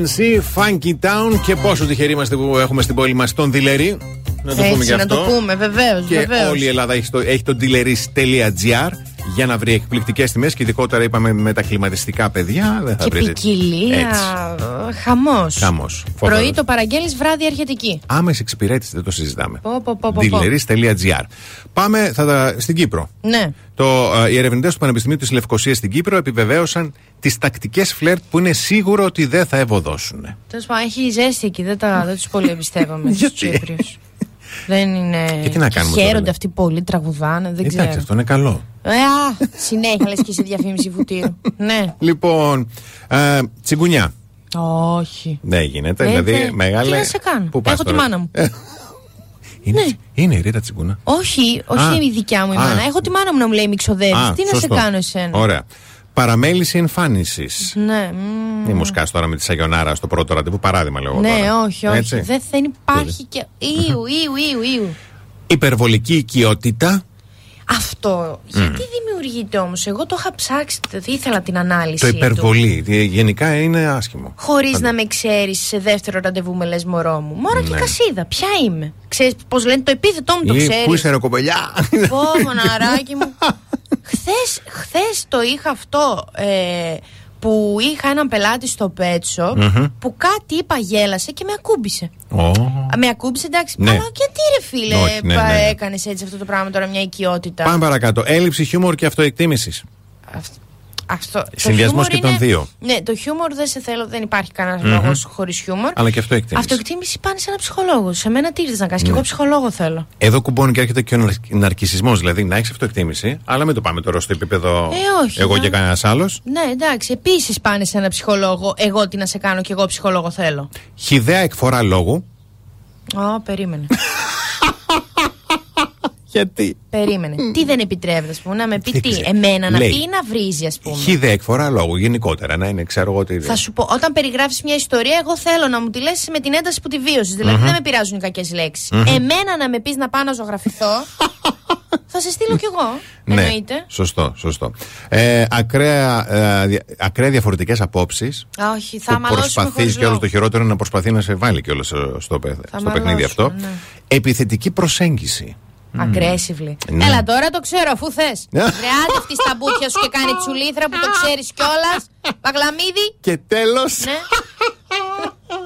[SPEAKER 2] Clips INC, Funky Town και πόσο τυχεροί είμαστε που έχουμε στην πόλη μας τον Διλερή. Να το πούμε
[SPEAKER 3] Έτσι,
[SPEAKER 2] και
[SPEAKER 3] να
[SPEAKER 2] αυτό.
[SPEAKER 3] το πούμε, βεβαίως.
[SPEAKER 2] Και όλη η Ελλάδα έχει το, έχει το dealeris.gr για να βρει εκπληκτικές τιμές και ειδικότερα είπαμε με τα κλιματιστικά παιδιά. Δεν θα
[SPEAKER 3] Και
[SPEAKER 2] βρει.
[SPEAKER 3] ποικιλία. Χαμός.
[SPEAKER 2] Χαμός.
[SPEAKER 3] Πρωί
[SPEAKER 2] Φοβερός.
[SPEAKER 3] το παραγγέλνεις, βράδυ αρχιετική.
[SPEAKER 2] Άμεση εξυπηρέτηση, δεν το συζητάμε.
[SPEAKER 3] Πω, πω, πω, πω, πω.
[SPEAKER 2] Dealeris.gr. Πάμε θα τα, στην Κύπρο.
[SPEAKER 3] Ναι.
[SPEAKER 2] Το, ε, οι ερευνητές του Πανεπιστημίου της Λευκοσίας στην Κύπρο επιβεβαίωσαν τις τακτικές φλερτ που είναι σίγουρο ότι δεν θα ευωδώσουν.
[SPEAKER 3] Τέλος πάντων, έχει ζέστη εκεί. Δεν, τα- δεν τους πολύ εμπιστεύομαι του Κύπριου. Δεν είναι.
[SPEAKER 2] Και τι να κάνουμε τώρα,
[SPEAKER 3] Χαίρονται
[SPEAKER 2] λέει;
[SPEAKER 3] αυτοί πολύ, τραγουδάνε. Δεν
[SPEAKER 2] Εντάξει,
[SPEAKER 3] ξέρω.
[SPEAKER 2] αυτό είναι καλό.
[SPEAKER 3] Ε, α, συνέχεια λες και σε διαφήμιση βουτύρου. ναι.
[SPEAKER 2] Λοιπόν, ε, τσιγκουνιά.
[SPEAKER 3] Όχι.
[SPEAKER 2] Δεν γίνεται.
[SPEAKER 3] Ε,
[SPEAKER 2] δηλαδή,
[SPEAKER 3] δεν-
[SPEAKER 2] μεγάλε.
[SPEAKER 3] Τι να σε κάνω;
[SPEAKER 2] Πού πας
[SPEAKER 3] Έχω τη
[SPEAKER 2] τώρα;
[SPEAKER 3] μάνα μου. Ναι.
[SPEAKER 2] Ε, είναι, είναι η Ρίτα Τσιγκούνα.
[SPEAKER 3] Όχι, όχι
[SPEAKER 2] Α.
[SPEAKER 3] η δικιά μου η
[SPEAKER 2] Α.
[SPEAKER 3] μάνα. Έχω τη μάνα μου να μου λέει μη ξοδεύεις.
[SPEAKER 2] Α,
[SPEAKER 3] Τι να
[SPEAKER 2] σωστό.
[SPEAKER 3] σε κάνω εσένα;
[SPEAKER 2] Ωραία. Παραμέληση εμφάνισης.
[SPEAKER 3] Ναι, μ,
[SPEAKER 2] Μη μου σκάς τώρα με τη Σαγιονάρα στο πρώτο ραντεβού, παράδειγμα λέω εγώ
[SPEAKER 3] ναι,
[SPEAKER 2] τώρα.
[SPEAKER 3] όχι, όχι.
[SPEAKER 2] Έτσι.
[SPEAKER 3] Δεν, δεν υπάρχει και. Ήου, ήου, ήου, ήου.
[SPEAKER 2] Υπερβολική οικειότητα.
[SPEAKER 3] Αυτό. Γιατί δημιουργείται όμως; Εγώ το είχα ψάξει. Δεν ήθελα την ανάλυση.
[SPEAKER 2] Το υπερβολή. Ε, Γενικά είναι άσχημο.
[SPEAKER 3] Χωρίς να με ξέρεις σε δεύτερο ραντεβού με λες μωρό μου. Μωρό και
[SPEAKER 2] Ναι.
[SPEAKER 3] κασίδα. Ποια είμαι; Ξέρεις πώς λένε το επίθετό μου, το
[SPEAKER 2] Ή,
[SPEAKER 3] ξέρεις.
[SPEAKER 2] Πού είσαι ρε κοπελιά;
[SPEAKER 3] Πω, μοναράκι μου. χθες, χθες το είχα αυτό ε, που είχα έναν πελάτη στο pet shop
[SPEAKER 2] Μμμ.
[SPEAKER 3] που κάτι είπα γέλασε και με ακούμπησε.
[SPEAKER 2] Ω.
[SPEAKER 3] Α, Με ακούμπησε εντάξει.
[SPEAKER 2] Ναι.
[SPEAKER 3] Αλλά γιατί ρε φίλε
[SPEAKER 2] Όχι, ναι,
[SPEAKER 3] πα-
[SPEAKER 2] ναι, ναι.
[SPEAKER 3] έκανες έτσι αυτό το πράγμα τώρα μια οικειότητα.
[SPEAKER 2] Πάμε παρακάτω. Έλλειψη χιούμορ και αυτοεκτίμησης.
[SPEAKER 3] Αυτό, το
[SPEAKER 2] Συνδυασμός
[SPEAKER 3] χιούμορ
[SPEAKER 2] και των
[SPEAKER 3] είναι-
[SPEAKER 2] δύο.
[SPEAKER 3] Ναι, το χιούμορ δεν σε θέλω, δεν υπάρχει κανένας
[SPEAKER 2] Μμμ.
[SPEAKER 3] λόγος χωρίς χιούμορ.
[SPEAKER 2] Αλλά και αυτοεκτίμηση.
[SPEAKER 3] Αυτοεκτίμηση πάνε σε ένα ψυχολόγο. Σε μένα τι ήρθες να κάνεις, και
[SPEAKER 2] Ναι.
[SPEAKER 3] εγώ ψυχολόγο θέλω.
[SPEAKER 2] Εδώ κουμπώνει και έρχεται και ο ναρκισμό. Δηλαδή να έχεις αυτοεκτίμηση, αλλά μην το πάμε τώρα στο επίπεδο
[SPEAKER 3] Ε, όχι,
[SPEAKER 2] εγώ
[SPEAKER 3] να-
[SPEAKER 2] και κανένας άλλος.
[SPEAKER 3] Ναι, εντάξει, επίσης πάνε σε ένα ψυχολόγο. Εγώ τι να σε κάνω και εγώ ψυχολόγο θέλω.
[SPEAKER 2] Χιδέα εκφορά λόγου.
[SPEAKER 3] Ω, περίμενε.
[SPEAKER 2] Γιατί;
[SPEAKER 3] περίμενε. τι δεν επιτρέπεται, ας πούμε, να με πει
[SPEAKER 2] Δεν
[SPEAKER 3] τι.
[SPEAKER 2] ξέρω.
[SPEAKER 3] Εμένα να
[SPEAKER 2] Λέει.
[SPEAKER 3] πει ή να βρίζει, ας πούμε.
[SPEAKER 2] Χιδέα εκφορά λόγου. Γενικότερα να είναι, ξέρω εγώ τι.
[SPEAKER 3] Θα σου πω, όταν περιγράφεις μια ιστορία, εγώ θέλω να μου τη λες με την ένταση που τη βίωσες. Δηλαδή,
[SPEAKER 2] Μμμ.
[SPEAKER 3] δεν με πειράζουν οι κακές λέξεις.
[SPEAKER 2] Μμμ.
[SPEAKER 3] Εμένα να με πεις να πάω να ζωγραφηθώ, θα σε στείλω κι εγώ.
[SPEAKER 2] Ναι,
[SPEAKER 3] Εννοείται.
[SPEAKER 2] σωστό, σωστό. Ε, ακραία, ε, δια- ακραία διαφορετικές απόψεις.
[SPEAKER 3] Α, όχι, θα
[SPEAKER 2] Που
[SPEAKER 3] μαλώσουμε
[SPEAKER 2] προσπαθείς
[SPEAKER 3] χωρίς
[SPEAKER 2] και όλο
[SPEAKER 3] λόγο.
[SPEAKER 2] το χειρότερο είναι να προσπαθεί να σε βάλει και όλο στο, παι- στο παιχνίδι
[SPEAKER 3] μαλώσουμε,
[SPEAKER 2] αυτό.
[SPEAKER 3] ναι.
[SPEAKER 2] Επιθετική προσέγγιση.
[SPEAKER 3] Aggressively.
[SPEAKER 2] Ναι.
[SPEAKER 3] Έλα τώρα το ξέρω, αφού θες.
[SPEAKER 2] Ναι.
[SPEAKER 3] Βρεάτε αυτής στα μπουτια σου και κάνει τσουλήθρα που το ξέρεις κιόλας. Παγλαμίδι.
[SPEAKER 2] Και τέλος.
[SPEAKER 3] Ναι.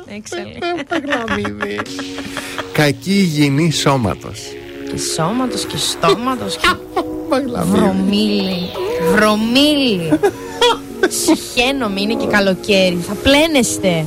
[SPEAKER 3] Έξαλλη.
[SPEAKER 2] Παγλαμίδι. Κακή υγιεινή σώματος.
[SPEAKER 3] Και σώματος και στόματος. Και... Βρωμίλι. Βρωμίλι. Συχαίνομαι, είναι και καλοκαίρι. Θα πλένεστε.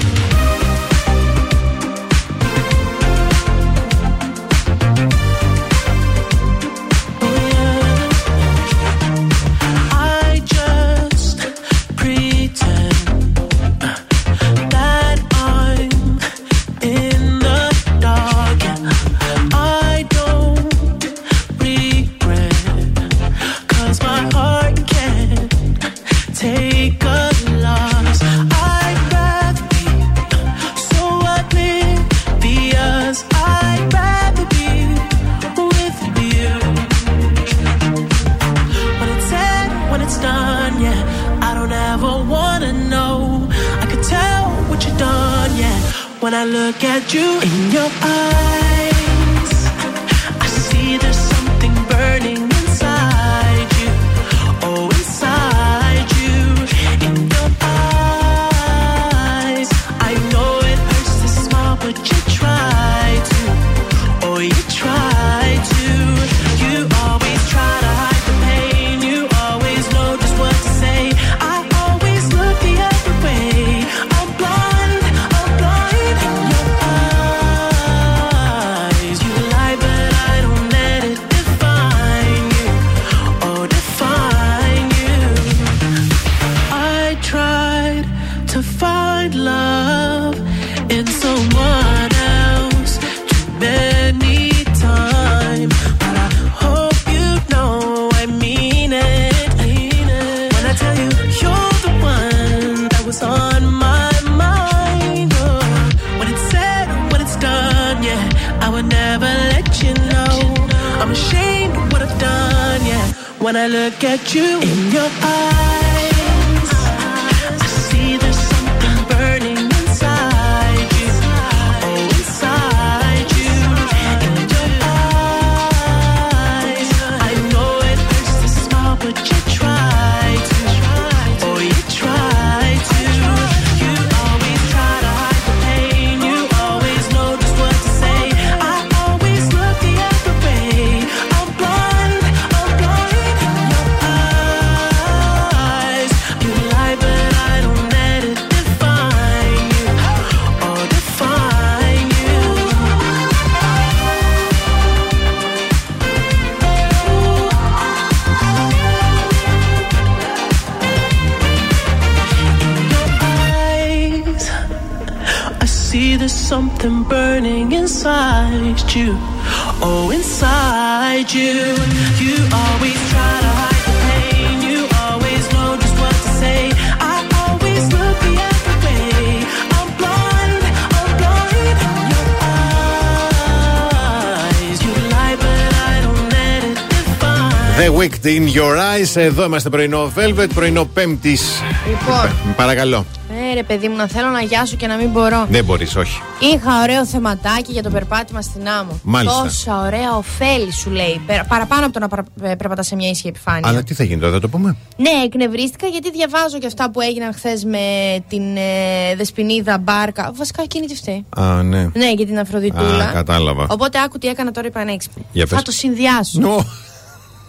[SPEAKER 2] Εδώ είμαστε πρωινό Velvet, πρωινό Πέμπτης.
[SPEAKER 3] Λοιπόν,
[SPEAKER 2] Παρακαλώ.
[SPEAKER 3] ε, ρε παιδί μου, να θέλω να γιάσω και να μην μπορώ.
[SPEAKER 2] Δεν μπορείς, όχι.
[SPEAKER 3] Είχα ωραίο θεματάκι για το περπάτημα στην άμμο.
[SPEAKER 2] Μάλιστα.
[SPEAKER 3] Τόσα ωραία ωφέλη σου λέει. Περα- Παραπάνω από το να παρα- ε, περπατάς σε μια ίσχυη επιφάνεια.
[SPEAKER 2] Αλλά τι θα γίνει τώρα, θα το πούμε;
[SPEAKER 3] Ναι, εκνευρίστηκα γιατί διαβάζω και αυτά που έγιναν χθες με την ε, Δεσποινίδα Μπάρκα. Βασικά εκείνη τη φταίει.
[SPEAKER 2] Α, ναι.
[SPEAKER 3] Ναι, για την Αφροδιτούλα.
[SPEAKER 2] Α, κατάλαβα.
[SPEAKER 3] Οπότε άκου τι έκανα τώρα είπα ανέξυπνη.
[SPEAKER 2] Για πες.
[SPEAKER 3] Θα το συνδυάσω.
[SPEAKER 2] Νο.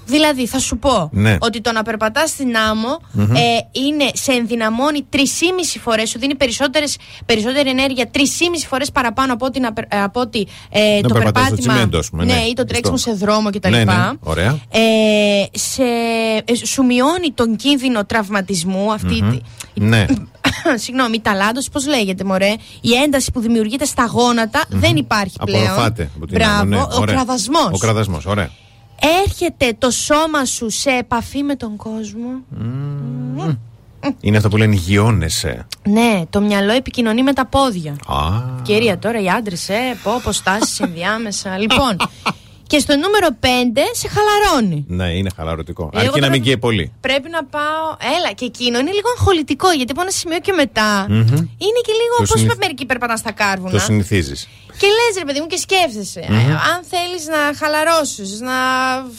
[SPEAKER 3] Δηλαδή, θα σου πω
[SPEAKER 2] Ναι.
[SPEAKER 3] ότι το να περπατάς στην άμμο
[SPEAKER 2] Μμμ.
[SPEAKER 3] ε, είναι, σε ενδυναμώνει 3,5 φορές, σου δίνει περισσότερες, περισσότερη ενέργεια 3,5 φορές παραπάνω από ότι, να, περ- ε, από ότι ε,
[SPEAKER 2] Να
[SPEAKER 3] το
[SPEAKER 2] περπατάς στο
[SPEAKER 3] περπάτημα.
[SPEAKER 2] τσιμέντο, ας πούμε, ναι.
[SPEAKER 3] ή το τρέξιμο
[SPEAKER 2] Σωστό.
[SPEAKER 3] σε δρόμο κτλ.
[SPEAKER 2] Ναι, ναι. Ωραία.
[SPEAKER 3] Ε, σε, ε, σου μειώνει τον κίνδυνο τραυματισμού αυτή.
[SPEAKER 2] Μμμ.
[SPEAKER 3] τη-
[SPEAKER 2] Ναι.
[SPEAKER 3] Συγγνώμη, η ταλάντωση, πώς λέγεται, μωρέ; Η ένταση που δημιουργείται στα γόνατα δεν υπάρχει πλέον.
[SPEAKER 2] Απορροφάται από την
[SPEAKER 3] Μπράβο,
[SPEAKER 2] άμμο, ναι.
[SPEAKER 3] ο
[SPEAKER 2] Ωραία.
[SPEAKER 3] κραδασμός.
[SPEAKER 2] Ο κραδασμός, ωραία.
[SPEAKER 3] Έρχεται το σώμα σου σε επαφή με τον κόσμο;
[SPEAKER 2] Είναι αυτό που λένε γιώνεσαι.
[SPEAKER 3] Ναι, το μυαλό επικοινωνεί με τα πόδια.
[SPEAKER 2] Α.
[SPEAKER 3] Κυρία, τώρα οι άντρες, ε, πω, πω στάσει ενδιάμεσα. λοιπόν, και στο νούμερο 5 σε χαλαρώνει.
[SPEAKER 2] Ναι, είναι χαλαρωτικό.
[SPEAKER 3] Εγώ
[SPEAKER 2] Αρκεί να
[SPEAKER 3] τώρα-
[SPEAKER 2] μην καίει πολύ.
[SPEAKER 3] Πρέπει να πάω. Έλα, και εκείνο είναι λίγο αγχολητικό γιατί από ένα σημείο και μετά
[SPEAKER 2] Μμμ.
[SPEAKER 3] είναι και λίγο
[SPEAKER 2] Το
[SPEAKER 3] όπω
[SPEAKER 2] συνηθ-
[SPEAKER 3] μερικοί περπατάνε στα κάρβουνα.
[SPEAKER 2] Το συνηθίζεις.
[SPEAKER 3] Και λες, ρε παιδί μου, και σκέφτεσαι.
[SPEAKER 2] Μμμ.
[SPEAKER 3] ε, αν θέλεις να χαλαρώσεις, να,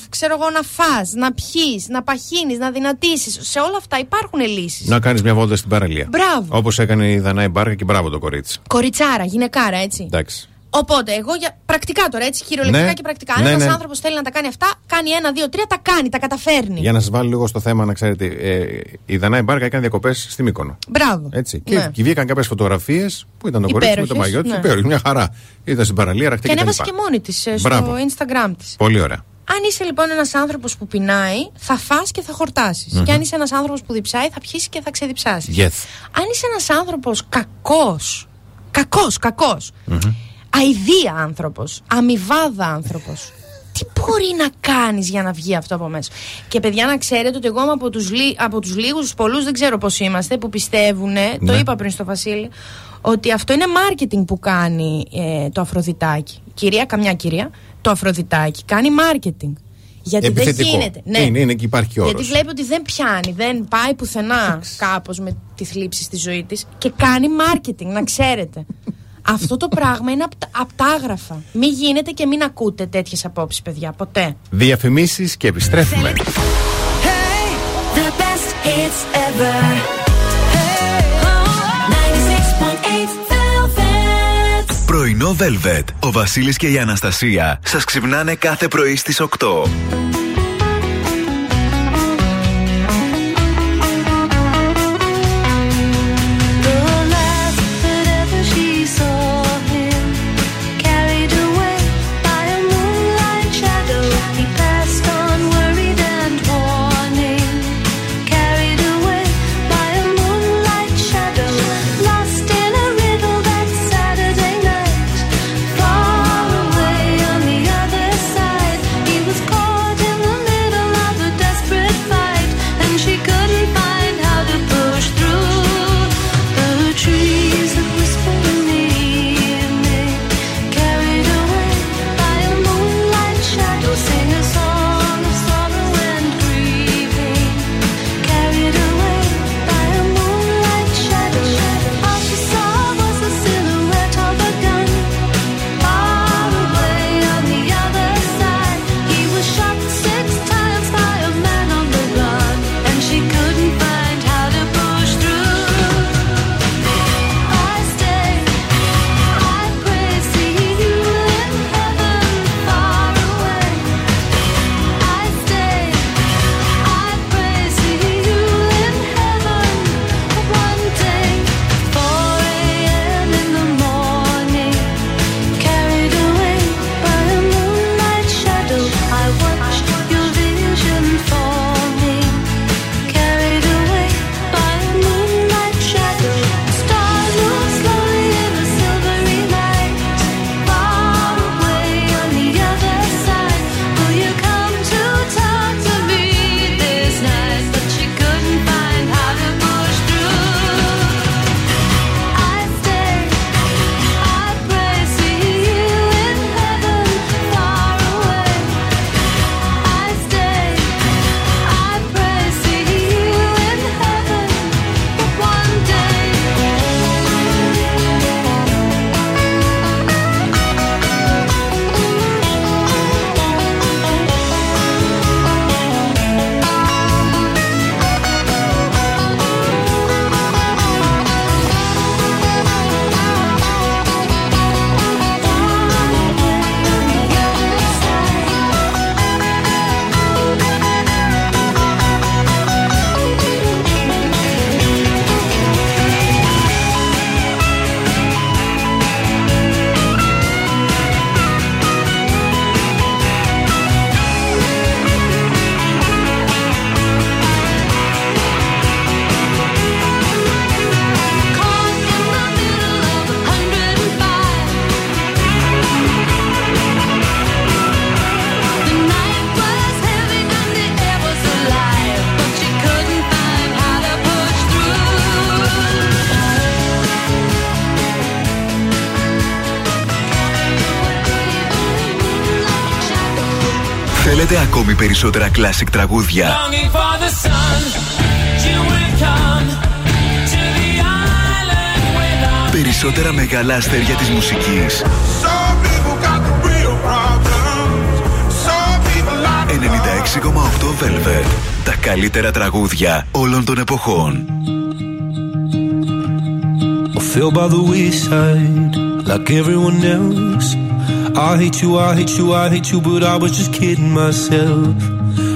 [SPEAKER 3] ξέρω εγώ, να φας, να πιει, να παχύνεις, να δυνατήσεις. Σε όλα αυτά υπάρχουν λύσεις.
[SPEAKER 2] Να κάνεις μια βόλτα στην παραλία.
[SPEAKER 3] Μπράβο.
[SPEAKER 2] Όπως έκανε η Δανάη Μπάρκα και μπράβο το κορίτσι.
[SPEAKER 3] Κοριτσάρα, γυναικάρα, έτσι.
[SPEAKER 2] Εντάξει.
[SPEAKER 3] Οπότε, εγώ για πρακτικά τώρα, έτσι, κυριολεκτικά
[SPEAKER 2] Ναι.
[SPEAKER 3] και πρακτικά. Αν
[SPEAKER 2] Ναι,
[SPEAKER 3] ένας
[SPEAKER 2] ναι.
[SPEAKER 3] άνθρωπος θέλει να τα κάνει αυτά, κάνει ένα, δύο, τρία, τα κάνει, τα καταφέρνει.
[SPEAKER 2] Για να σας βάλω λίγο στο θέμα, να ξέρετε, ε, η Δανάη Μπάρκα έκανε διακοπές στη Μύκονο.
[SPEAKER 3] Μπράβο.
[SPEAKER 2] Έτσι. Και,
[SPEAKER 3] Ναι.
[SPEAKER 2] και βγήκαν κάποιες φωτογραφίες που ήταν το κορίτσι με το
[SPEAKER 3] Υπέροχες,
[SPEAKER 2] μαγιό της.
[SPEAKER 3] ναι.
[SPEAKER 2] Υπέροχη, μια χαρά. Ήταν στην παραλία, ραχτή
[SPEAKER 3] Και
[SPEAKER 2] και, τα
[SPEAKER 3] ανέβασε
[SPEAKER 2] λοιπά.
[SPEAKER 3] και μόνη της στο
[SPEAKER 2] Μπράβο.
[SPEAKER 3] Instagram της.
[SPEAKER 2] Πολύ ωραία.
[SPEAKER 3] Αν είσαι λοιπόν ένας άνθρωπος που πεινάει, θα φας και θα χορτάσεις.
[SPEAKER 2] Μμμ.
[SPEAKER 3] Και αν είσαι ένας άνθρωπος που διψάει, θα πιει και θα ξεδιψάσεις.
[SPEAKER 2] Yes.
[SPEAKER 3] Αν είσαι ένας άνθρωπος κακός, κακός, κακός, αηδία άνθρωπος, αμοιβάδα άνθρωπος, τι μπορεί να κάνεις για να βγει αυτό από μέσα; Και παιδιά, να ξέρετε ότι εγώ είμαι από τους από τους λίγους, τους πολλούς, δεν ξέρω πώς είμαστε, που πιστεύουν, το
[SPEAKER 2] Ναι.
[SPEAKER 3] είπα πριν στο Βασίλη, ότι αυτό είναι marketing που κάνει ε, το Αφροδιτάκι. Κυρία, καμιά κυρία, το Αφροδιτάκι κάνει marketing. Γιατί
[SPEAKER 2] Επιθετικό.
[SPEAKER 3] δεν γίνεται. Ναι.
[SPEAKER 2] Είναι, είναι και υπάρχει όρος.
[SPEAKER 3] Γιατί βλέπει ότι δεν πιάνει, δεν πάει πουθενά κάπως με τη θλίψη στη ζωή της και κάνει marketing, να ξέρετε. Αυτό το πράγμα είναι απ' τα- απτάγραφα. Μην γίνετε και μην ακούτε τέτοιες απόψεις, παιδιά. Ποτέ.
[SPEAKER 2] Διαφημίσεις και επιστρέφουμε.
[SPEAKER 11] The best hits ever. Hey. 96.8 Velvet.
[SPEAKER 1] Πρωινό Velvet. Ο Βασίλης και η Αναστασία σας ξυπνάνε κάθε πρωί στις 8. Περισσότερα classic τραγούδια.
[SPEAKER 7] Longing for the sun, you will come to the island without
[SPEAKER 1] Περισσότερα μεγάλα αστέρια της μουσικής.
[SPEAKER 7] Some people got the real problems. Some people like
[SPEAKER 1] 96,8 Velvet. Τα καλύτερα τραγούδια όλων των εποχών.
[SPEAKER 8] I fell by the wayside like everyone else. I hate you, I hate you, I hate you, but I was just kidding myself.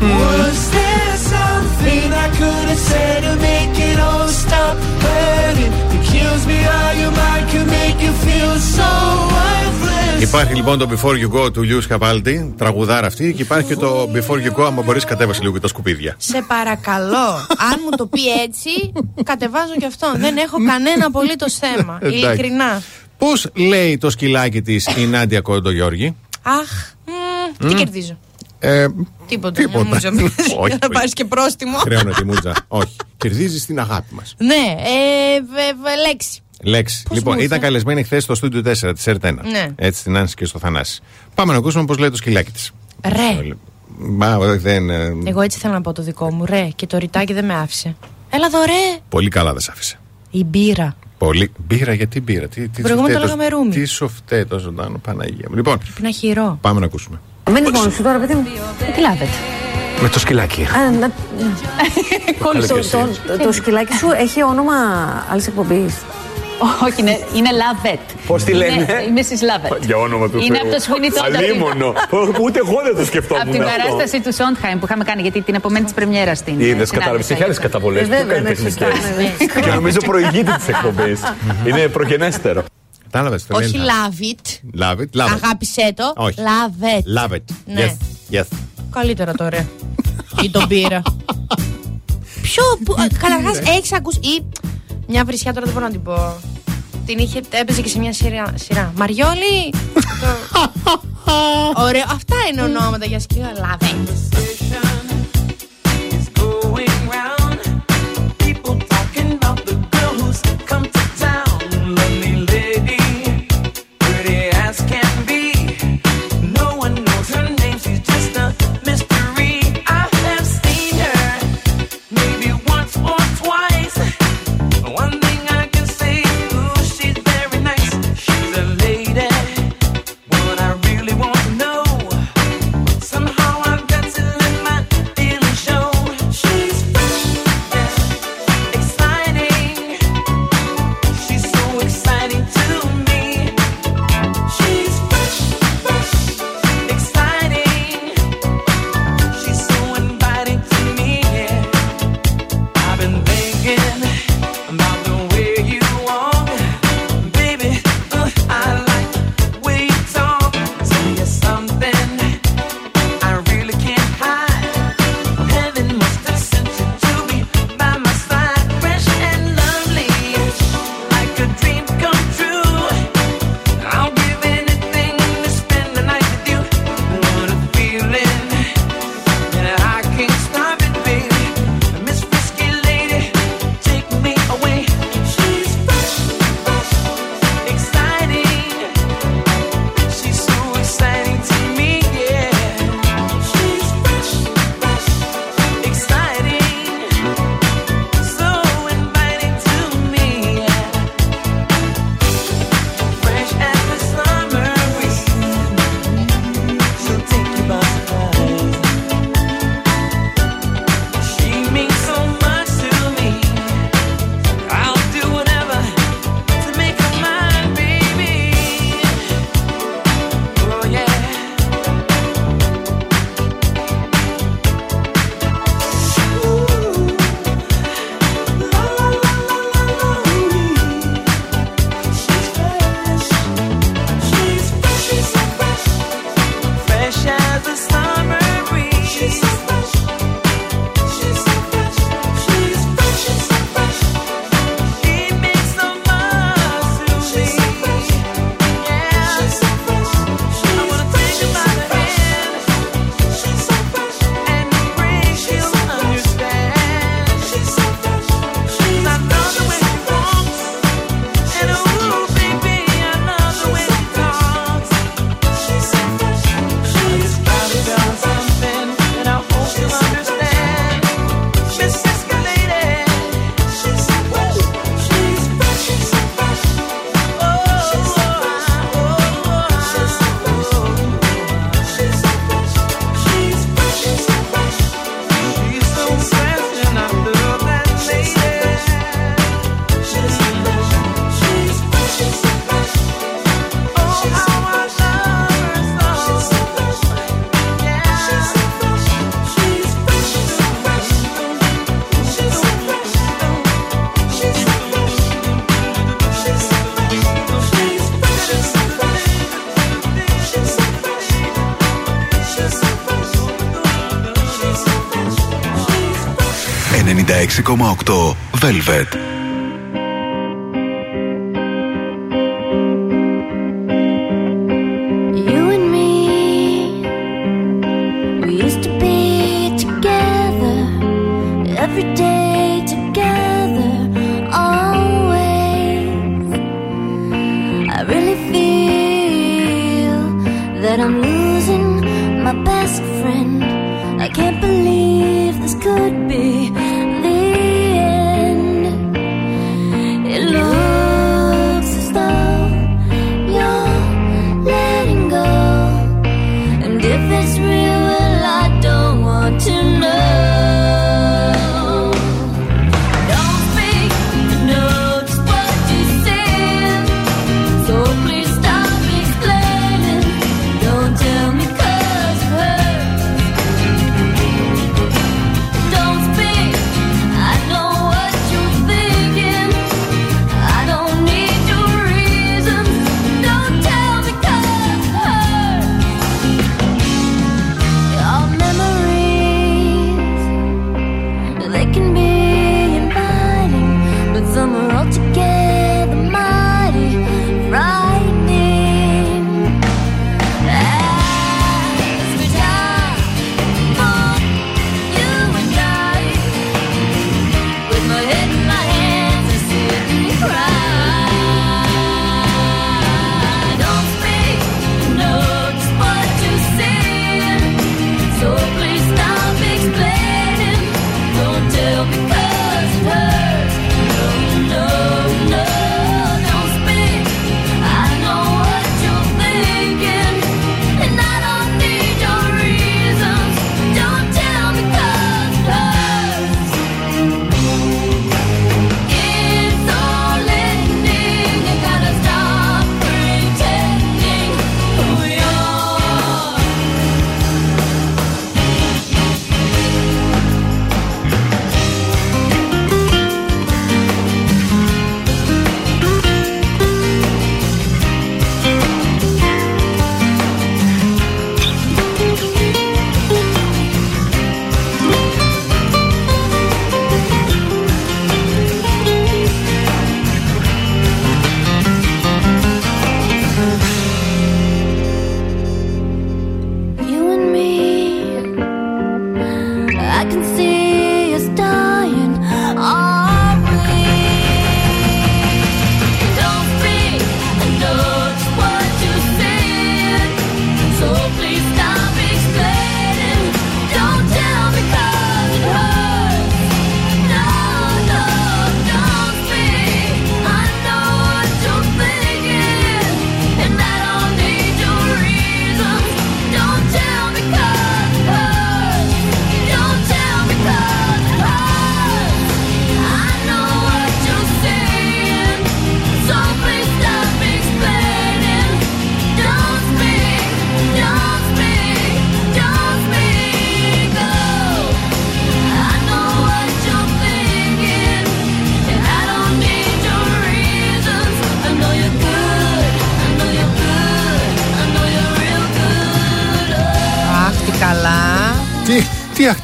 [SPEAKER 8] Was there something I could have said to make it all stop hurting? It kills me how your mind can make you feel so worthless.
[SPEAKER 2] Υπάρχει λοιπόν το Before You Go του Λιούς Καπάλτη, τραγουδάρα αυτή, και υπάρχει και το Before You Go, άμα μπορείς, κατέβασε λίγο και τα σκουπίδια.
[SPEAKER 3] Σε παρακαλώ, αν μου το πει έτσι, κατεβάζω και αυτό. Δεν έχω κανένα απολύτως θέμα.
[SPEAKER 2] Εντάξει.
[SPEAKER 3] Ειλικρινά.
[SPEAKER 2] Πώς λέει το σκυλάκι της η Νάντια Κόντο Γιώργη.
[SPEAKER 3] Αχ, μ, τι
[SPEAKER 2] Μμ.
[SPEAKER 3] κερδίζω.
[SPEAKER 2] Ε,
[SPEAKER 3] Τίποτα.
[SPEAKER 2] Τίποτα.
[SPEAKER 3] Νομίζω.
[SPEAKER 2] Όχι,
[SPEAKER 3] Για να
[SPEAKER 2] όχι.
[SPEAKER 3] πάρεις και πρόστιμο.
[SPEAKER 2] χρέωνα τη μούτζα. Όχι. Κερδίζεις την αγάπη μας.
[SPEAKER 3] Ναι, ε, βε- βε- λέξη.
[SPEAKER 2] Λέξη. λοιπόν,
[SPEAKER 3] μου
[SPEAKER 2] ήταν
[SPEAKER 3] ήρθε;
[SPEAKER 2] καλεσμένη χθες στο στούντιο 4 τη ΕΡΤ1.
[SPEAKER 3] Ναι.
[SPEAKER 2] Έτσι, την Άνση και στο Θανάση. Πάμε να ακούσουμε πώς λέει το σκυλάκι της.
[SPEAKER 3] Ρε.
[SPEAKER 2] Μα όχι, δεν. ε,
[SPEAKER 3] Εγώ έτσι θέλω να πω το δικό μου. Ρε, και το ρητάκι δεν με άφησε. Έλα εδώ, ρε.
[SPEAKER 2] Πολύ καλά δεν σ' άφησε.
[SPEAKER 3] Η μπύρα.
[SPEAKER 2] Πολύ. Μπύρα, γιατί μπύρα; Τι, τι
[SPEAKER 3] Προηγούμενο
[SPEAKER 2] σου
[SPEAKER 3] το
[SPEAKER 2] φταίει
[SPEAKER 3] λέγαμε ρούμι.
[SPEAKER 2] Τι σου φταίει το ζωντανό, Παναγία μου. Λοιπόν,
[SPEAKER 3] Πρέπει να χειρό.
[SPEAKER 2] πάμε να ακούσουμε.
[SPEAKER 15] Μένει μόνος σου τώρα, παιδί μου. Τι λάβετε.
[SPEAKER 2] Με το σκυλάκι.
[SPEAKER 15] Α, να-
[SPEAKER 2] Καλή
[SPEAKER 15] Το-
[SPEAKER 2] και εσύ.
[SPEAKER 15] το- Το σκυλάκι σου έχει όνομα άλλης εκπομπής.
[SPEAKER 16] Όχι, είναι, είναι Love It.
[SPEAKER 17] Πώς τη λένε;
[SPEAKER 16] Είναι η Mrs. Love It.
[SPEAKER 17] Για όνομα του
[SPEAKER 16] Είναι
[SPEAKER 17] Θεού.
[SPEAKER 16] από το Sweeney Todd.
[SPEAKER 17] Αλίμονο. Ούτε εγώ δεν το σκεφτόμουν
[SPEAKER 16] Από την
[SPEAKER 17] αυτό.
[SPEAKER 16] παράσταση του Σόντχαϊμ που είχαμε κάνει, γιατί την επομένη της πρεμιέρας στην.
[SPEAKER 17] Είδες,
[SPEAKER 16] στην
[SPEAKER 17] κατάλαβες.
[SPEAKER 16] Άλυσσα
[SPEAKER 17] Έχει άλλες
[SPEAKER 16] Γεύκα.
[SPEAKER 17] καταβολές.
[SPEAKER 16] Ε,
[SPEAKER 17] Ποιο
[SPEAKER 16] βέβαια,
[SPEAKER 17] κάνει
[SPEAKER 16] ναι,
[SPEAKER 17] τεχνικές;
[SPEAKER 16] σωστά, ναι, ναι.
[SPEAKER 17] Και νομίζω προηγείται της εκπομπής. Είναι προγενέστερο.
[SPEAKER 2] Κατάλαβες.
[SPEAKER 10] Όχι love it.
[SPEAKER 2] Love it, love it.
[SPEAKER 10] Αγάπησέ το. Love it.
[SPEAKER 2] Love it.
[SPEAKER 10] Ναι.
[SPEAKER 2] Yes.
[SPEAKER 10] Καλύτερα τώρα. ή τον πήρα. Ποιο. Καταρχάς έχεις ακούσει. Ή μια βρισιά τώρα δεν μπορώ να την πω. Την είχε, έπαιζε και σε μια σειρά. σειρά. μαριολι Ωραία. Αυτά είναι ονόματα για σκύλα. Love it.
[SPEAKER 4] Velvet.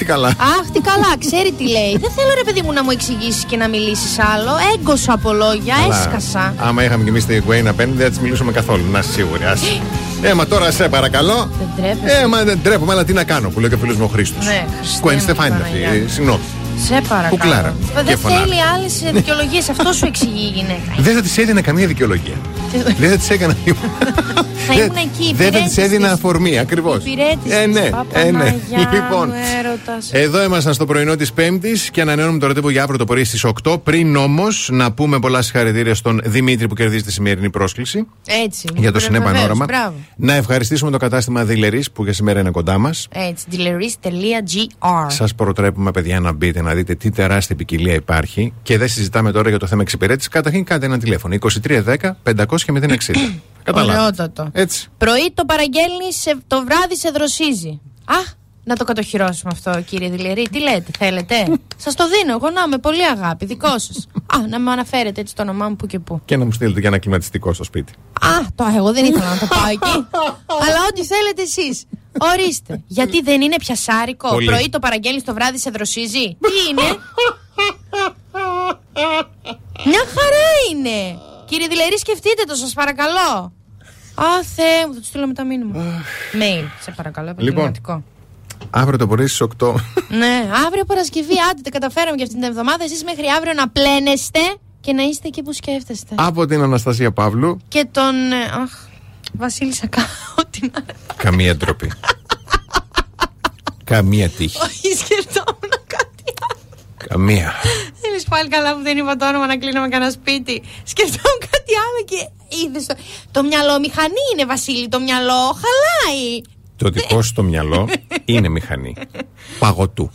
[SPEAKER 2] Καλά.
[SPEAKER 3] Αχ, τι καλά, ξέρει τι λέει. Δεν θέλω ρε παιδί μου να μου εξηγήσεις και να μιλήσεις άλλο. Έγκωσα από λόγια,
[SPEAKER 2] Καλά.
[SPEAKER 3] έσκασα.
[SPEAKER 2] Άμα είχαμε και εμείς τη Γουέιν απέναντι, δεν θα της μιλήσουμε καθόλου. Να είσαι σίγουρη. άσε. Ε, μα τώρα σε παρακαλώ.
[SPEAKER 3] Δεν τρέπεσαι.
[SPEAKER 2] Ε, μα δεν τρέπομαι, αλλά τι να κάνω που λέει και ο φίλος μου ο Χρήστος.
[SPEAKER 3] Ναι, Χριστέ
[SPEAKER 2] Γουέιν
[SPEAKER 3] μου,
[SPEAKER 2] Στεφάνη είναι
[SPEAKER 3] Παναγιά
[SPEAKER 2] αυτή.
[SPEAKER 3] μου.
[SPEAKER 2] ε, Συγγνώμη.
[SPEAKER 3] Σε παρακαλώ.
[SPEAKER 2] Κουκλάρα.
[SPEAKER 3] Δεν
[SPEAKER 2] Και φωνάζει.
[SPEAKER 3] θέλει άλλες δικαιολογίες. Αυτό σου εξηγεί η γυναίκα.
[SPEAKER 2] Δεν θα της έδινα καμία δικαιολογία. δεν θα της έκανα.
[SPEAKER 3] Θα ήμουν εκεί.
[SPEAKER 2] δεν θα της
[SPEAKER 3] υπηρέτης
[SPEAKER 2] έδινα
[SPEAKER 3] της.
[SPEAKER 2] αφορμή, ακριβώς.
[SPEAKER 3] Υπηρέτης
[SPEAKER 2] Ε, ναι,
[SPEAKER 3] της.
[SPEAKER 2] ε, ναι.
[SPEAKER 3] Παπαναγιά
[SPEAKER 2] Λοιπόν,
[SPEAKER 3] μου, έρωτας.
[SPEAKER 2] Εδώ ήμασταν στο πρωινό της Πέμπτης και ανανεώνουμε το ραντεβού για αύριο το πρωί στις 8. Πριν όμως να πούμε πολλά συγχαρητήρια στον Δημήτρη που κερδίζει τη σημερινή πρόσκληση
[SPEAKER 3] Έτσι.
[SPEAKER 2] για το Συνέ
[SPEAKER 3] Βεβαίως,
[SPEAKER 2] Πανόραμα.
[SPEAKER 3] Μπράβο.
[SPEAKER 2] Να ευχαριστήσουμε το κατάστημα Δηλερή που για σήμερα είναι κοντά μας.
[SPEAKER 3] Έτσι. Dilleries.gr
[SPEAKER 2] Σας προτρέπουμε, παιδιά, να μπείτε να δείτε τι τεράστια ποικιλία υπάρχει και δεν συζητάμε τώρα για το θέμα εξυπηρέτησης. Καταρχήν κάντε ένα τηλέφωνο. 2310 500 και 060. Καταλάβατε.
[SPEAKER 3] Ωραιότατο.
[SPEAKER 2] Έτσι.
[SPEAKER 3] Πρωί το παραγγέλνεις, το βράδυ σε δροσίζει. Α, να το κατοχυρώσουμε αυτό, κύριε Δηλερή. Τι λέτε, θέλετε; Σας το δίνω εγώ να είμαι πολύ αγάπη, δικό σας. Α, να με αναφέρετε έτσι το όνομά μου που και που.
[SPEAKER 2] Και να μου στείλετε και ένα κλιματιστικό στο σπίτι.
[SPEAKER 3] Α, το εγώ δεν ήθελα να το πάω εκεί. Αλλά ό,τι θέλετε εσείς. Ορίστε. Γιατί δεν είναι πιασάρικο.
[SPEAKER 2] Πολύ.
[SPEAKER 3] Πρωί το παραγγέλνεις, το βράδυ σε δροσίζει; Τι είναι; Μια χαρά είναι. Κύριε Δηλερή, σκεφτείτε το, σας παρακαλώ. Α, Θεέ μου, θα του στείλω μετά μήνυμα. Mail, σε παρακαλώ,
[SPEAKER 2] Λοιπόν.
[SPEAKER 3] Επαγγελματικό.
[SPEAKER 2] Αύριο το πρωί στις 8.
[SPEAKER 3] Ναι, αύριο Παρασκευή, άντε τα καταφέραμε και αυτή την εβδομάδα. Εσείς μέχρι αύριο να πλένεστε και να είστε εκεί που σκέφτεστε.
[SPEAKER 2] από την Αναστασία Παύλου.
[SPEAKER 3] Και τον. ε, Αχ, Βασίλη Σακά, ό,τι να.
[SPEAKER 2] Καμία ντροπή. Καμία τύχη.
[SPEAKER 3] Όχι, σκεφτόμουν κάτι.
[SPEAKER 2] Καμία.
[SPEAKER 3] Δεν είναι πάλι καλά που δεν είπα το όνομα να κλείνω με κανένα σπίτι. Σκεφτόμουν κάτι άλλο και είδες το. Το μυαλό μηχανή είναι, Βασίλη, το μυαλό χαλάει.
[SPEAKER 2] Το δικό σου το μυαλό είναι μηχανή. Παγωτού.